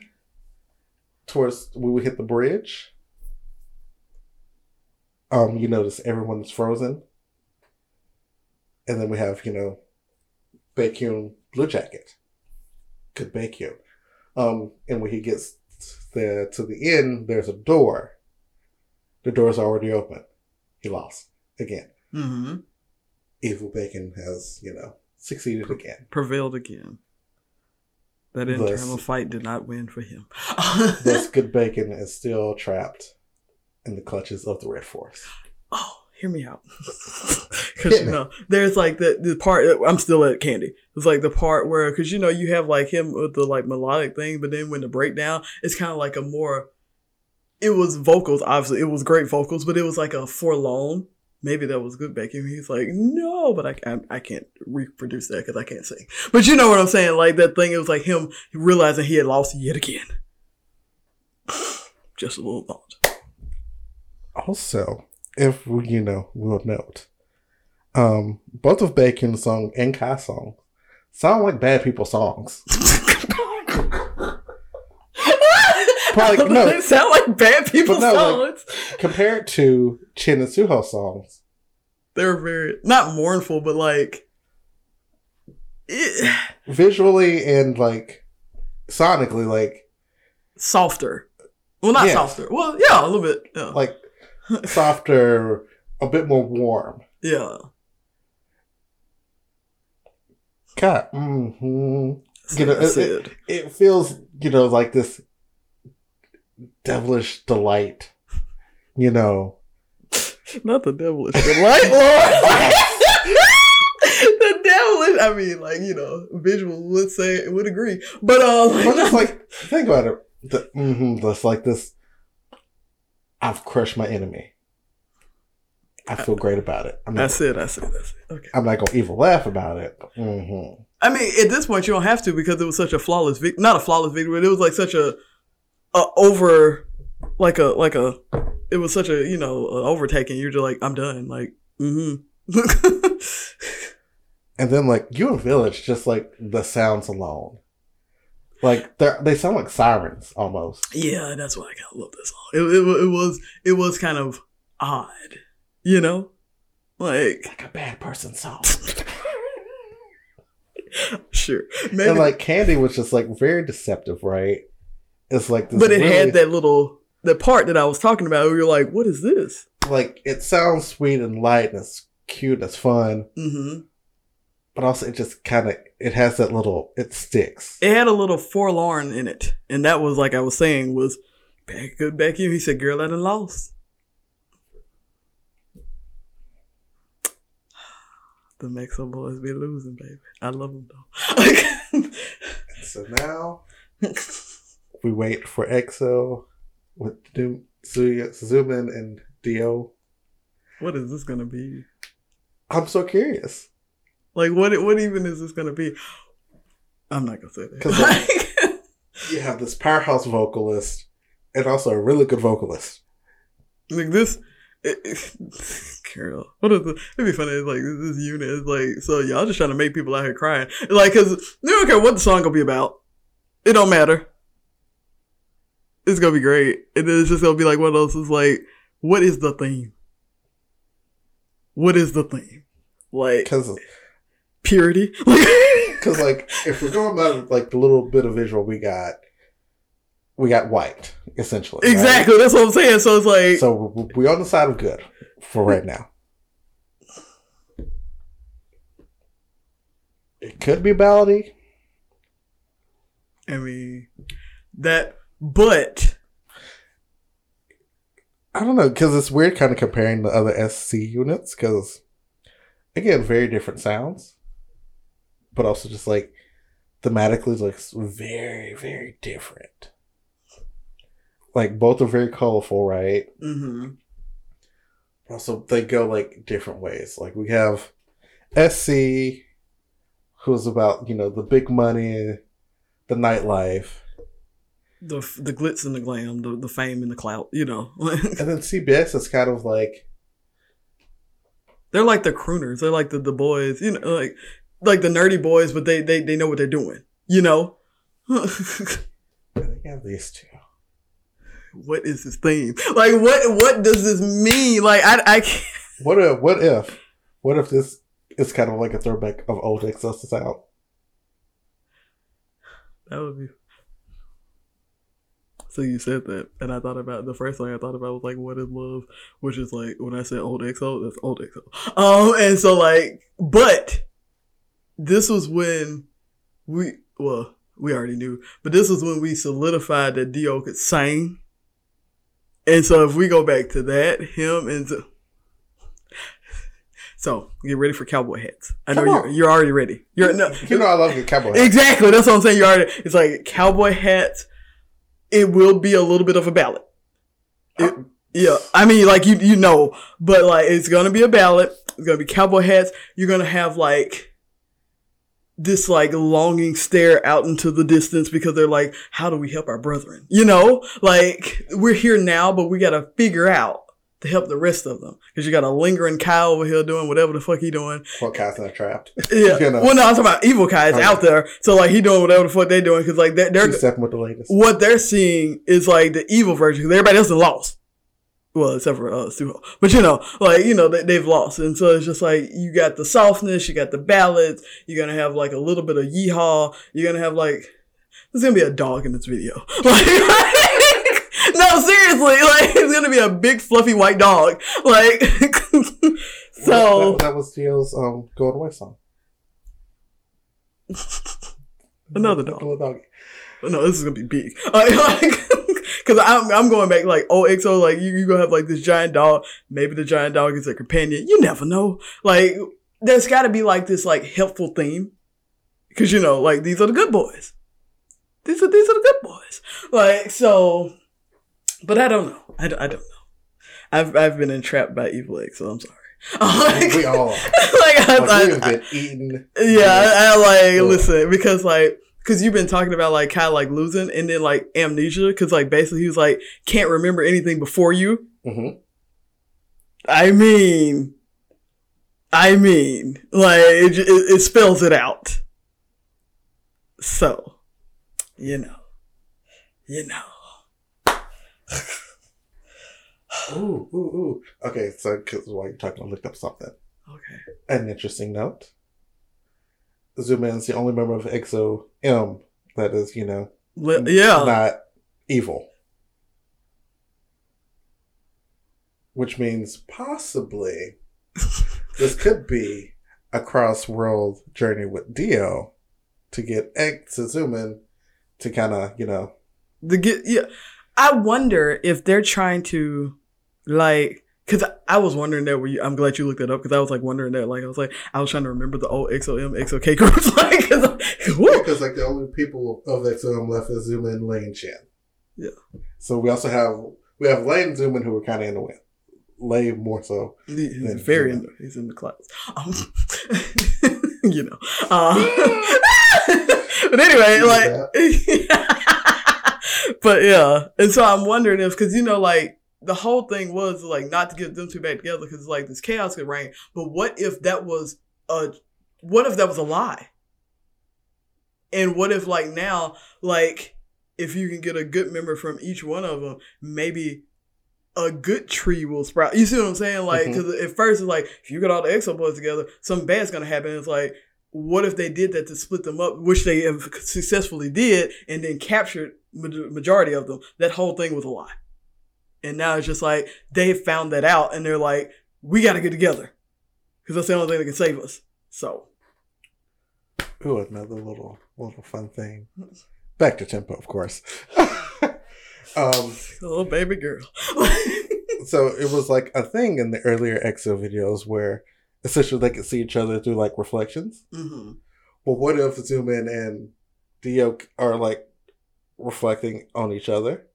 towards when we hit the bridge, um, you notice everyone's frozen. And then we have, you know, Bacon Blue Jacket. Good Bacon. Um, and when he gets there to the end, there's a door. The door's already open. He lost again. hmm Evil Bacon has, you know, succeeded again. Prevailed again. That internal fight did not win for him. this Good Bacon is still trapped in the clutches of the Red Force. oh, hear me out. Because you know, there's like the the part. I'm still at Candy. It's like the part where, because you know, you have like him with the like melodic thing, but then when the breakdown, it's kind of like a more. It was vocals, obviously. It was great vocals, but it was like a forlorn. Maybe that was good backing. He's like, no, but I, I, I can't reproduce that because I can't sing. But you know what I'm saying? Like that thing, it was like him realizing he had lost yet again. Just a little thought. Also, if we, you know, we'll note, um, both of Bacon's song and Kai's song sound like bad people songs. Like, no. they sound like bad people no, like- songs. Compared to Chen and Suho songs, They're very not mournful, but like eh, visually and like sonically, like softer. Well, not Yes. softer. Well, yeah, a little bit. Yeah, like softer, a bit more warm. yeah. God, hmm You know, I it- it feels, you know, like this devilish delight. You know, not the devilish delight, Lord. the devilish. I mean, like you know, visual would say would agree, but uh, but just like think about it. The, mm-hmm, that's like this. I've crushed my enemy. I feel great about it. I'm that's it. That's it. That's it. Okay. I'm not gonna evil laugh about it. hmm I mean, at this point, you don't have to because it was such a flawless victory. Not a flawless victory, but it was like such a, a over, like a like a it was such a you know overtaking. You're just like I'm done. Like mm-hmm. And then like UN Village, just like the sounds alone, like they they sound like sirens almost. yeah, that's why I kind of love this song. It, it it was it was kind of odd, you know, like Like a bad person song. sure maybe, and like Candy was just like very deceptive, right? It's like this but it really- had that little the part that I was talking about. Where you're like, what is this? like it sounds sweet and light and it's cute, it's fun, Mm-hmm. but also it just kind of it has that little it sticks. It had a little forlorn in it, and that was like I was saying was back good back in. He said, "Girl, I done lost." The Mexico boys be losing, baby. I love them though. So now we wait for EXO with Doom, and Dio. what is this gonna be? I'm so curious. Like, what? What even is this gonna be? I'm not gonna say that. 'Cause, like- You have this powerhouse vocalist and also a really good vocalist. like this. It, it- girl, what is it? It'd be funny. It's like this unit is like, so y'all just trying to make people out here crying, like, cause they don't care what the song gonna be about. It don't matter. It's gonna be great, and then it's just gonna be like one of those. Is like, what is the theme? What is the theme? Like Because, purity. cause, like, if we're going by like the little bit of visual we got, we got white essentially. right? exactly. That's what I'm saying. So it's like, So we- we on the side of good for right now. It could be ballady. I mean, that. But I don't know because it's weird kind of comparing the other SC units because again, very different sounds, but also just like thematically looks very very different. Like both are very colorful, right? Mm-hmm. Also, they go like different ways. Like we have SC, who's about you know the big money, the nightlife, the the glitz and the glam, the, the fame and the clout, you know. and then CBX is kind of like they're like the crooners. They're like the, the boys, you know, like like the nerdy boys, but they they, they know what they're doing, you know. they have these two. what is this theme? Like what what does this mean? Like I I can't. What if? What if? What if this is kind of like a throwback of old Exodus out? That would be. So you said that, and I thought about the first thing I thought about was like, "What is love?" Which is like when I said "old EXO," that's old EXO. Um, and so like, but this was when we well, we already knew, but this was when we solidified that Dio could sing. And so if we go back to that, him and so, so get ready for cowboy hats. I know you're you're already ready. You're no, You know I love your cowboy. hat. Exactly. That's what I'm saying. You're already. It's like cowboy hats. It will be a little bit of a ballot. It, oh. yeah, I mean, like you you know, but like it's gonna be a ballot. It's gonna be cowboy hats. You're gonna have like this like longing stare out into the distance because they're like, how do we help our brethren? You know, like we're here now, but we gotta figure out to help the rest of them because you got a lingering Kyle over here doing whatever the fuck he doing. What cast not trapped? Yeah. You know. Well, no, I'm talking about evil guys Okay. out there. So like he doing whatever the fuck they doing because like they're, they're with the latest. what they're seeing is like the evil version because everybody else is lost. Well, except for uh, Suho. But you know, like you know, they, they've lost, and so it's just like you got the softness, you got the ballads. You're gonna have like a little bit of yeehaw. You're gonna have like there's gonna be a dog in this video. Like, no, seriously, like it's gonna be a big fluffy white dog. Like so. that, that was Dio's um going away song. Another dog. Little. No, this is gonna be big. like, Because I'm, I'm going back like OXO, like you you gonna have like this giant dog. Maybe the giant dog is a companion. You never know. Like there's got to be like this like helpful theme. Because you know, like these are the good boys. These are these are the good boys. Like so, but I don't know. I don't, I don't know. I've I've been entrapped by Evil X, so I'm sorry. Like, we all like, I, Like, we have been eaten. yeah, I, I like Yeah. listen because like because you've been talking about like kind of like losing and then like amnesia because like basically he was like can't remember anything before you Mm-hmm. I mean, I mean, like it, it, it spells it out. So, you know, you know. Ooh, ooh, ooh. Okay, so because while you're talking, I looked up something. Okay. An interesting note. Xiumin's the only member of EXO M that is, you know, Li- yeah. not evil. Which means possibly this could be a cross world journey with Dio to get X in to kind of, you know, the get yeah. I wonder if they're trying to like because I was wondering that. Were you, I'm glad you looked that up because I was like wondering that. Like I was like I was trying to remember the old EXO-M EXO-K groups. like, because like the only people of EXO M left is Xiumin, Lane, Chan. Yeah. So we also have we have Lane and Xiumin who are kind of in the win. Lay more so. He- He's very in the, he's in the clouds. Um, you know. Uh, but anyway, like, but yeah, and so I'm wondering if because you know, like the whole thing was like not to get them two back together because like this chaos could reign. But what if that was a what if that was a lie? And what if like now, like if you can get a good member from each one of them, maybe a good tree will sprout. You see what I'm saying? Like, mm-hmm. because at first it's like if you get all the EXO boys together, something bad's gonna happen. It's like, what if they did that to split them up, which they have successfully did, and then captured majority of them? That whole thing was a lie. And now it's just like they found that out, and they're like, we got to get together because that's the only thing that can save us. So Ooh, another little little fun thing. Back to tempo, of course. um, oh baby girl. so it was like a thing in the earlier EXO videos where essentially they could see each other through like reflections. hmm Well, what if the Xiumin and Dio are like reflecting on each other?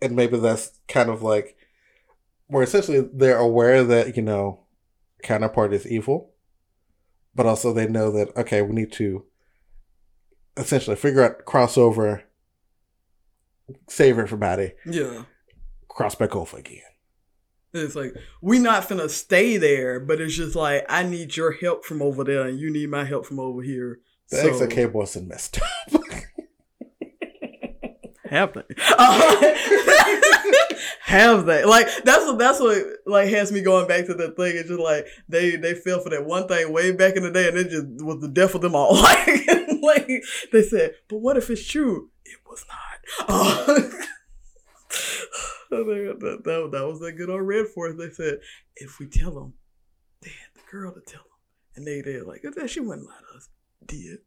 And maybe that's kind of like where essentially they're aware that, you know, counterpart is evil, but also they know that, okay, we need to essentially figure out crossover, save everybody, Yeah. cross back over again. It's like we not gonna stay there, but it's just like I need your help from over there, and you need my help from over here. The So- XOK Boston messed up. have they? Uh, have they? Like that's what that's what like has me going back to that thing. It's just like they they fell for that one thing way back in the day, and it just was the death of them all. Like, like they said, but what if it's true? It was not. Uh, that, that, that was that good old red force. They said if we tell them, they had the girl to tell them, and they they like that she wouldn't lie to us. Did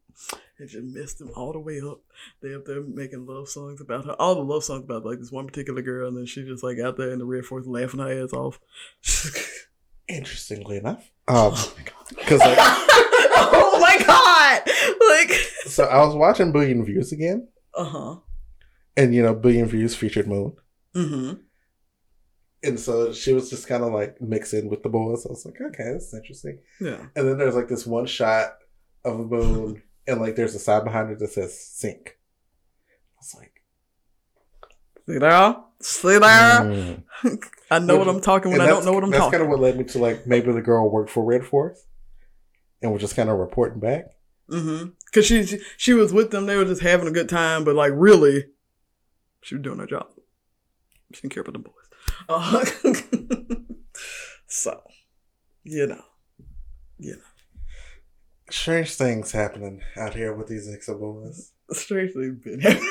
and just messed them all the way up. They up there making love songs about her. All the love songs about like this one particular girl, and then she just like out there in the red force laughing her ass off. Interestingly enough. Um, oh my god! because like, oh my god! Like, so I was watching Billion Views again, uh huh. and you know, Billion Views featured Moon. Mm-hmm. And so she was just kind of like mixing with the boys. I was like, okay, that's interesting. Yeah. And then there's like this one shot of a moon, and like there's a sign behind it that says "sink." I was like, See there? See there? mm. I know what I'm talking when I don't know what I'm That's talking. kind of what led me to like maybe the girl worked for Red Force, and was just kind of reporting back. Mm-hmm. Cause she, she she was with them. They were just having a good time, but like really, she was doing her job. She didn't care about the boys. Uh, so, you know, you know, Strange things happening out here with these EXO boys. strangely been happening.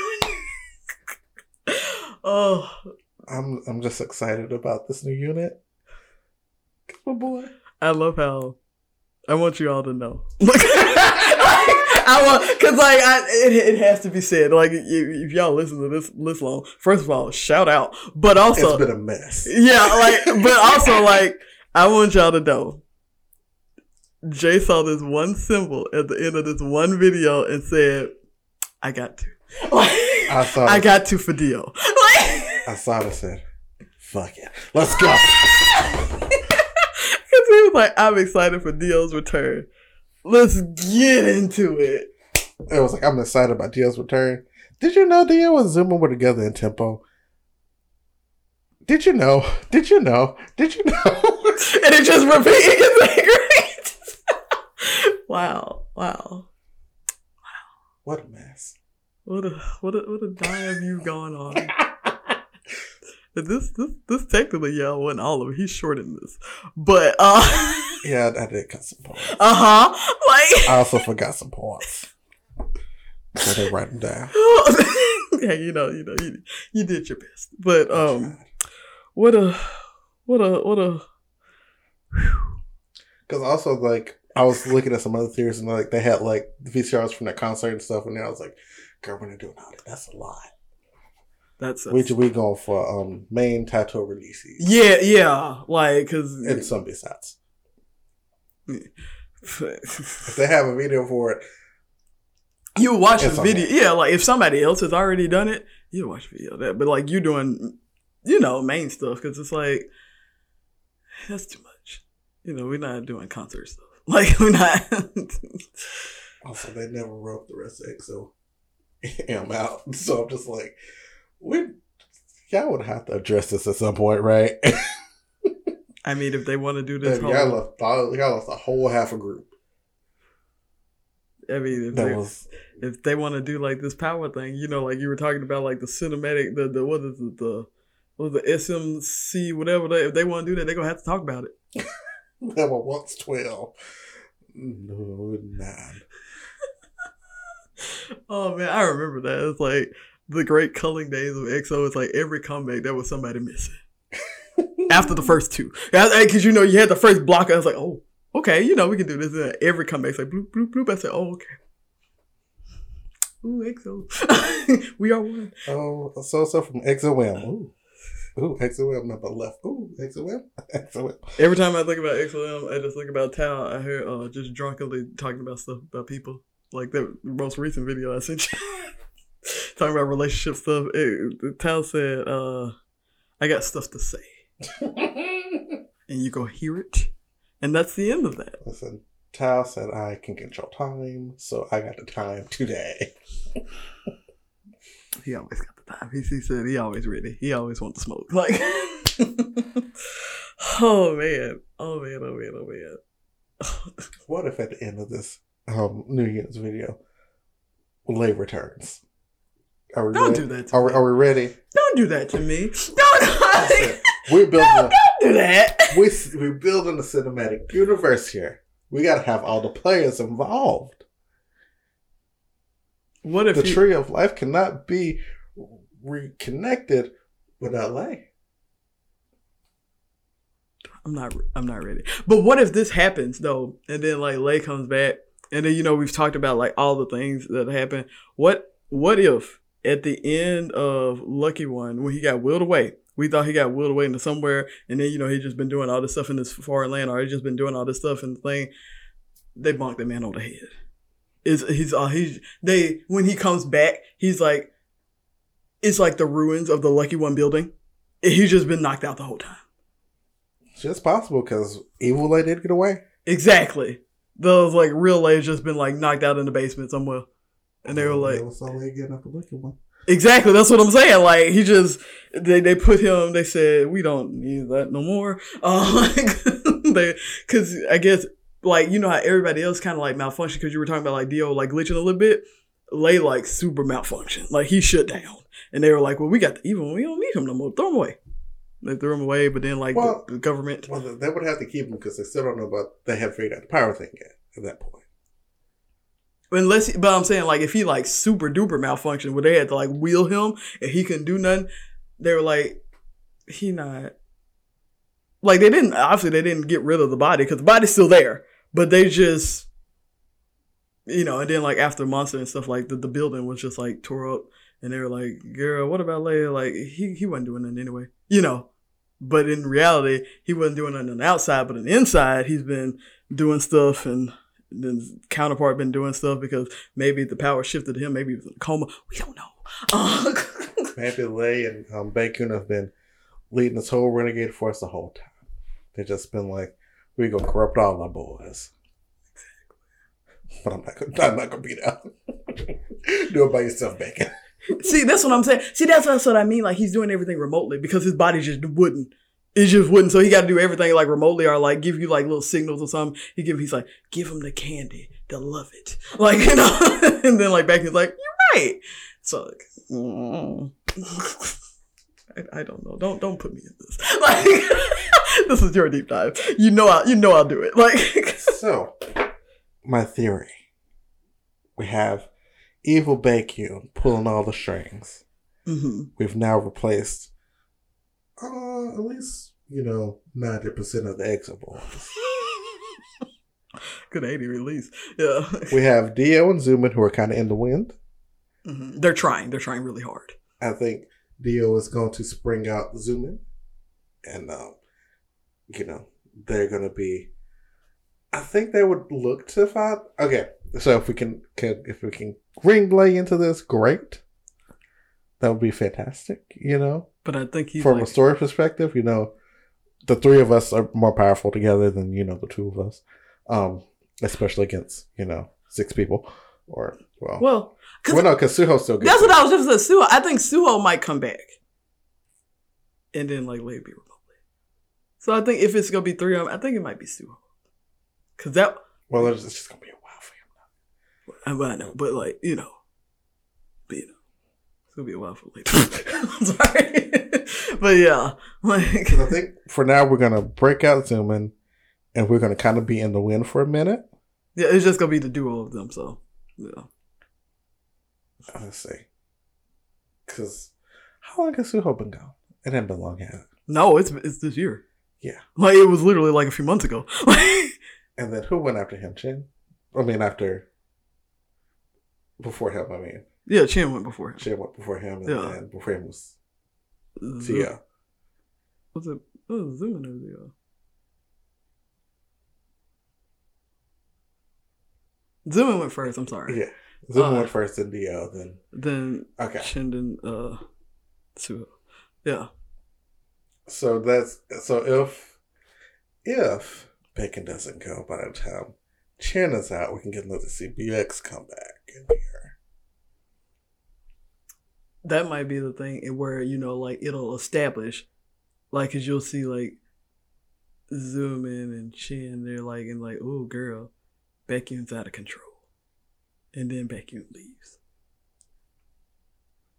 oh, I'm I'm just excited about this new unit. Come on, boy. I love how I want you all to know. I want because like I, it, it has to be said. Like if, if y'all listen to this this long, first of all, shout out. But also, it's been a mess. yeah, like but also like I want y'all to know. Jay saw this one symbol at the end of this one video and said, "I got to." I saw I got to for Dio. Like, I saw it and said, fuck it. Let's go. Cause he was like, I'm excited for Dio's return. Let's get into it. It was like, I'm excited about Dio's return. Did you know Dio and Xiumin were together in Tempo? Did you know? Did you know? Did you know? and it just repeating great. wow, wow. What a mess. What a what a what a dive you've gone on. this this this technically yeah wasn't all of it. He's short in this, but uh Yeah, I, I did cut some points. uh huh like I also forgot some points. So they write them down. yeah you know you know you, you did your best, but um what a what a what a Because also, like, I was looking at some other theories and, like, they had, like, VCRs from that concert and stuff. And then I was like, girl, they're doing all that, that's a lot. that's, We, we going for um main tattoo releases yeah yeah like because and some besides. If they have a video for it, you watch the video. Yeah, like if somebody else has already done it, you watch the video of that. But like you doing, you know, main stuff because it's like that's too much. You know, we're not doing concert stuff. Like we're not. Oh, also, they never wrote the rest of EXO am out. So I'm just like, we, y'all would have to address this at some point, right? I mean, if they want to do this, y'all whole, left, y'all lost a whole half a group. I mean, if they, was if they want to do like this power thing, you know, like you were talking about, like the cinematic, the the what is it, the what was the SMC, whatever. They, if they want to do that, they're gonna have to talk about it. There were once 12. No, nine. Oh man, I remember that. It's like the great culling days of EXO. It's like every comeback there was somebody missing after the first two. Because you know you had the first block. I was like, oh, okay, you know we can do this. And every comeback's like bloop bloop bloop. I said, oh okay. Ooh, EXO, we are one. Oh, so so from EXO-M. Ooh. Ooh, EXO-M number left. Ooh, EXO-M. EXO-M. Every time I think about EXO-M, I just think about Tao. I hear uh, just drunkenly talking about stuff about people. Like the most recent video I sent you, talking about relationship stuff. It, Tao said, uh, "I got stuff to say." and you go hear it, and that's the end of that. Listen, Tao said I can control time, so I got the time today. He always got time. He, he said he always ready. He always wants to smoke. Like, oh man, oh man, oh man, oh man. What if at the end of this um, New Year's video, Lay returns? Are we Don't ready? do that to Are we, me. are we ready? Don't do that to me. Don't, Listen, we're building don't, a, don't do that. we, we're building a cinematic universe here. We got to have all the players involved. What if the you, tree of life cannot be reconnected with Lay. I'm not. I'm not ready. But what if this happens though, and then like Lay comes back, and then you know we've talked about like all the things that happen. What What if at the end of Lucky One, when he got wheeled away, we thought he got wheeled away into somewhere, and then you know he just been doing all this stuff in this foreign land, or he just been doing all this stuff and thing. They bonked that man on the head. Is he's uh he's they when he comes back, he's like, it's like the ruins of the Lucky One building. He's just been knocked out the whole time. It's just possible because Evil Lay did get away. Exactly. Those like real ladies just been like knocked out in the basement somewhere. And they were like, was only getting up the looking one. exactly. That's what I'm saying. Like he just they they put him. They said we don't need that no more. Uh, they because I guess like you know how everybody else kind of like malfunction because you were talking about like Dio like glitching a little bit. Lay like super malfunction. Like he shut down. And they were like, well, we got the evil. one. We don't need him no more. Throw him away. They threw him away, but then like Well- the, the government. Well, they would have to keep him because they still don't know about. They haven't figured out the power thing yet at that point. Unless, he- but I'm saying like if he like super duper malfunction, where they had to like wheel him and he couldn't do nothing, they were like, he not. Like they didn't obviously they didn't get rid of the body because the body's still there, but they just, you know, and then like after monster and stuff like the, the building was just like tore up, and they were like, girl, what about Leia? Like he he wasn't doing nothing anyway, you know. But in reality, he wasn't doing nothing on the outside, but on the inside, he's been doing stuff and then counterpart been doing stuff because maybe the power shifted him. Maybe he was coma. We don't know. Maybe Lay and um, have been leading this whole renegade force the whole time. They've just been like, we're gonna corrupt all our boys. But I'm not gonna, I'm not gonna be down. Do it by yourself, Bacon. See, that's what I'm saying. See, that's, that's what I mean. Like he's doing everything remotely because his body just wouldn't. It just wouldn't. So he got to do everything like remotely or like give you like little signals or something. He give. He's like, give him the candy. They'll love it. Like you know. and then like back he's like, you're right. So like, mm. I, I don't know. Don't don't put me in this. Like this is your deep dive. You know I you know I'll do it. Like So, my theory. We have evil Baekhyun pulling all the strings. hmm We've now replaced, uh, at least, you know, 90% of the EXO boys. Good 80 release. Yeah. We have Dio and Xiumin who are kind of in the wind. Mhm. They're trying. They're trying really hard. I think Dio is going to spring out Xiumin. And, um, you know, they're going to be. I think they would look to find. Okay, so if we can, can if we can ring lay into this, great. That would be fantastic, you know. But I think From a story perspective, you know, the three of us are more powerful together than you know the two of us, um, especially against you know six people or well, well, well, no, because Suho's still good. that's what I was just saying. Suho, I think Suho might come back. And then like Lay be remotely. So I think if it's gonna be three of them, I think it might be Suho. Cause that Well, it's just gonna be a while for him. I, but I know, but like, you know. But you know. It's gonna be a while for later. Sorry. but yeah. Like I think for now we're gonna break out Xiumin, and we're gonna kind of be in the wind for a minute. Yeah, it's just gonna be the duo of them, so yeah. Let's see, because how long has Suho been gone? It hasn't been long, it? No, it's it's this year. Yeah. Like it was literally like a few months ago. And then who went after him? Chen. I mean, after before him. I mean, yeah, Chen went before him. Chen went before him, and Yeah. then before him was Tia. What's it? What was Zoom over there? Zoom went first. I'm sorry. Yeah. Zoom Uh, went first, then Dio, then Then okay. Then uh, Suho. Yeah. So that's so if if Bacon doesn't go by the time Chen is out, we can get another CBX come here. that might be the thing where you know like it'll establish like because you'll see like Xiumin and Chen they're like and like oh girl Becky's out of control and then Becky leaves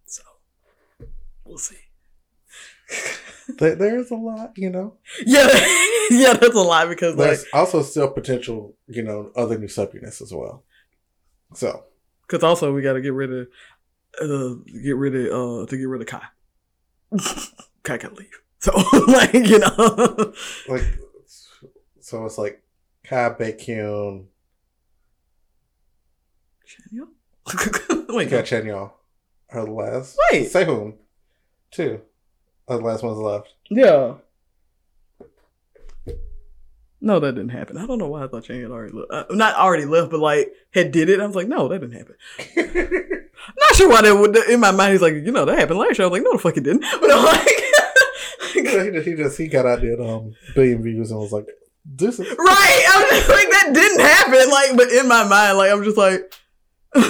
so we'll see there's a lot, you know. yeah yeah that's a lot because like There's also still potential, you know, other new sub units as well. So because also we got to get rid of uh get rid of uh to get rid of Kai Kai gotta leave so like you know like, so it's like Kai Baekhyun, Chanyeol? Wait, Kai Chanyeol are last. Wait. Sehun, two, are the last ones left. yeah. No, that didn't happen. I don't know why I thought Chanyeol had already left. Uh, not already left, but like had did it. I was like, no, that didn't happen. Not sure why that would. In my mind, he's like, you know, that happened last year. I was like, no, the fuck it didn't. But I'm like, he, just, he just he got out there um billion views and was like, "This is right? I'm just like, that didn't happen. Like, but in my mind, like, I'm just like.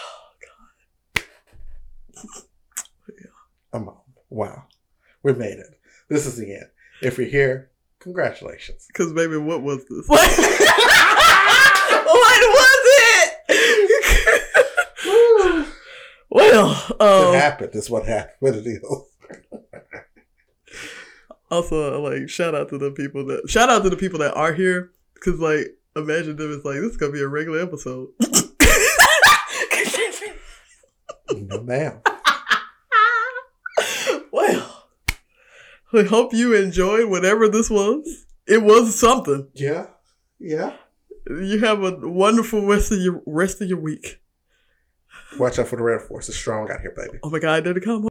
Oh, God. Yeah. I'm on. wow, we made it. This is the end. If you're here, congratulations. Because baby, what was this? what was it? well, it um, happened. This is what happened. What it is. also like shout out to the people that shout out to the people that are here because like imagine them it's like this is gonna be a regular episode. no, ma'am. well, I hope you enjoyed whatever this was. It was something. Yeah, yeah. You have a wonderful rest of your rest of your week. Watch out for the Red Force. It's strong out here, baby. Oh my God, did it come?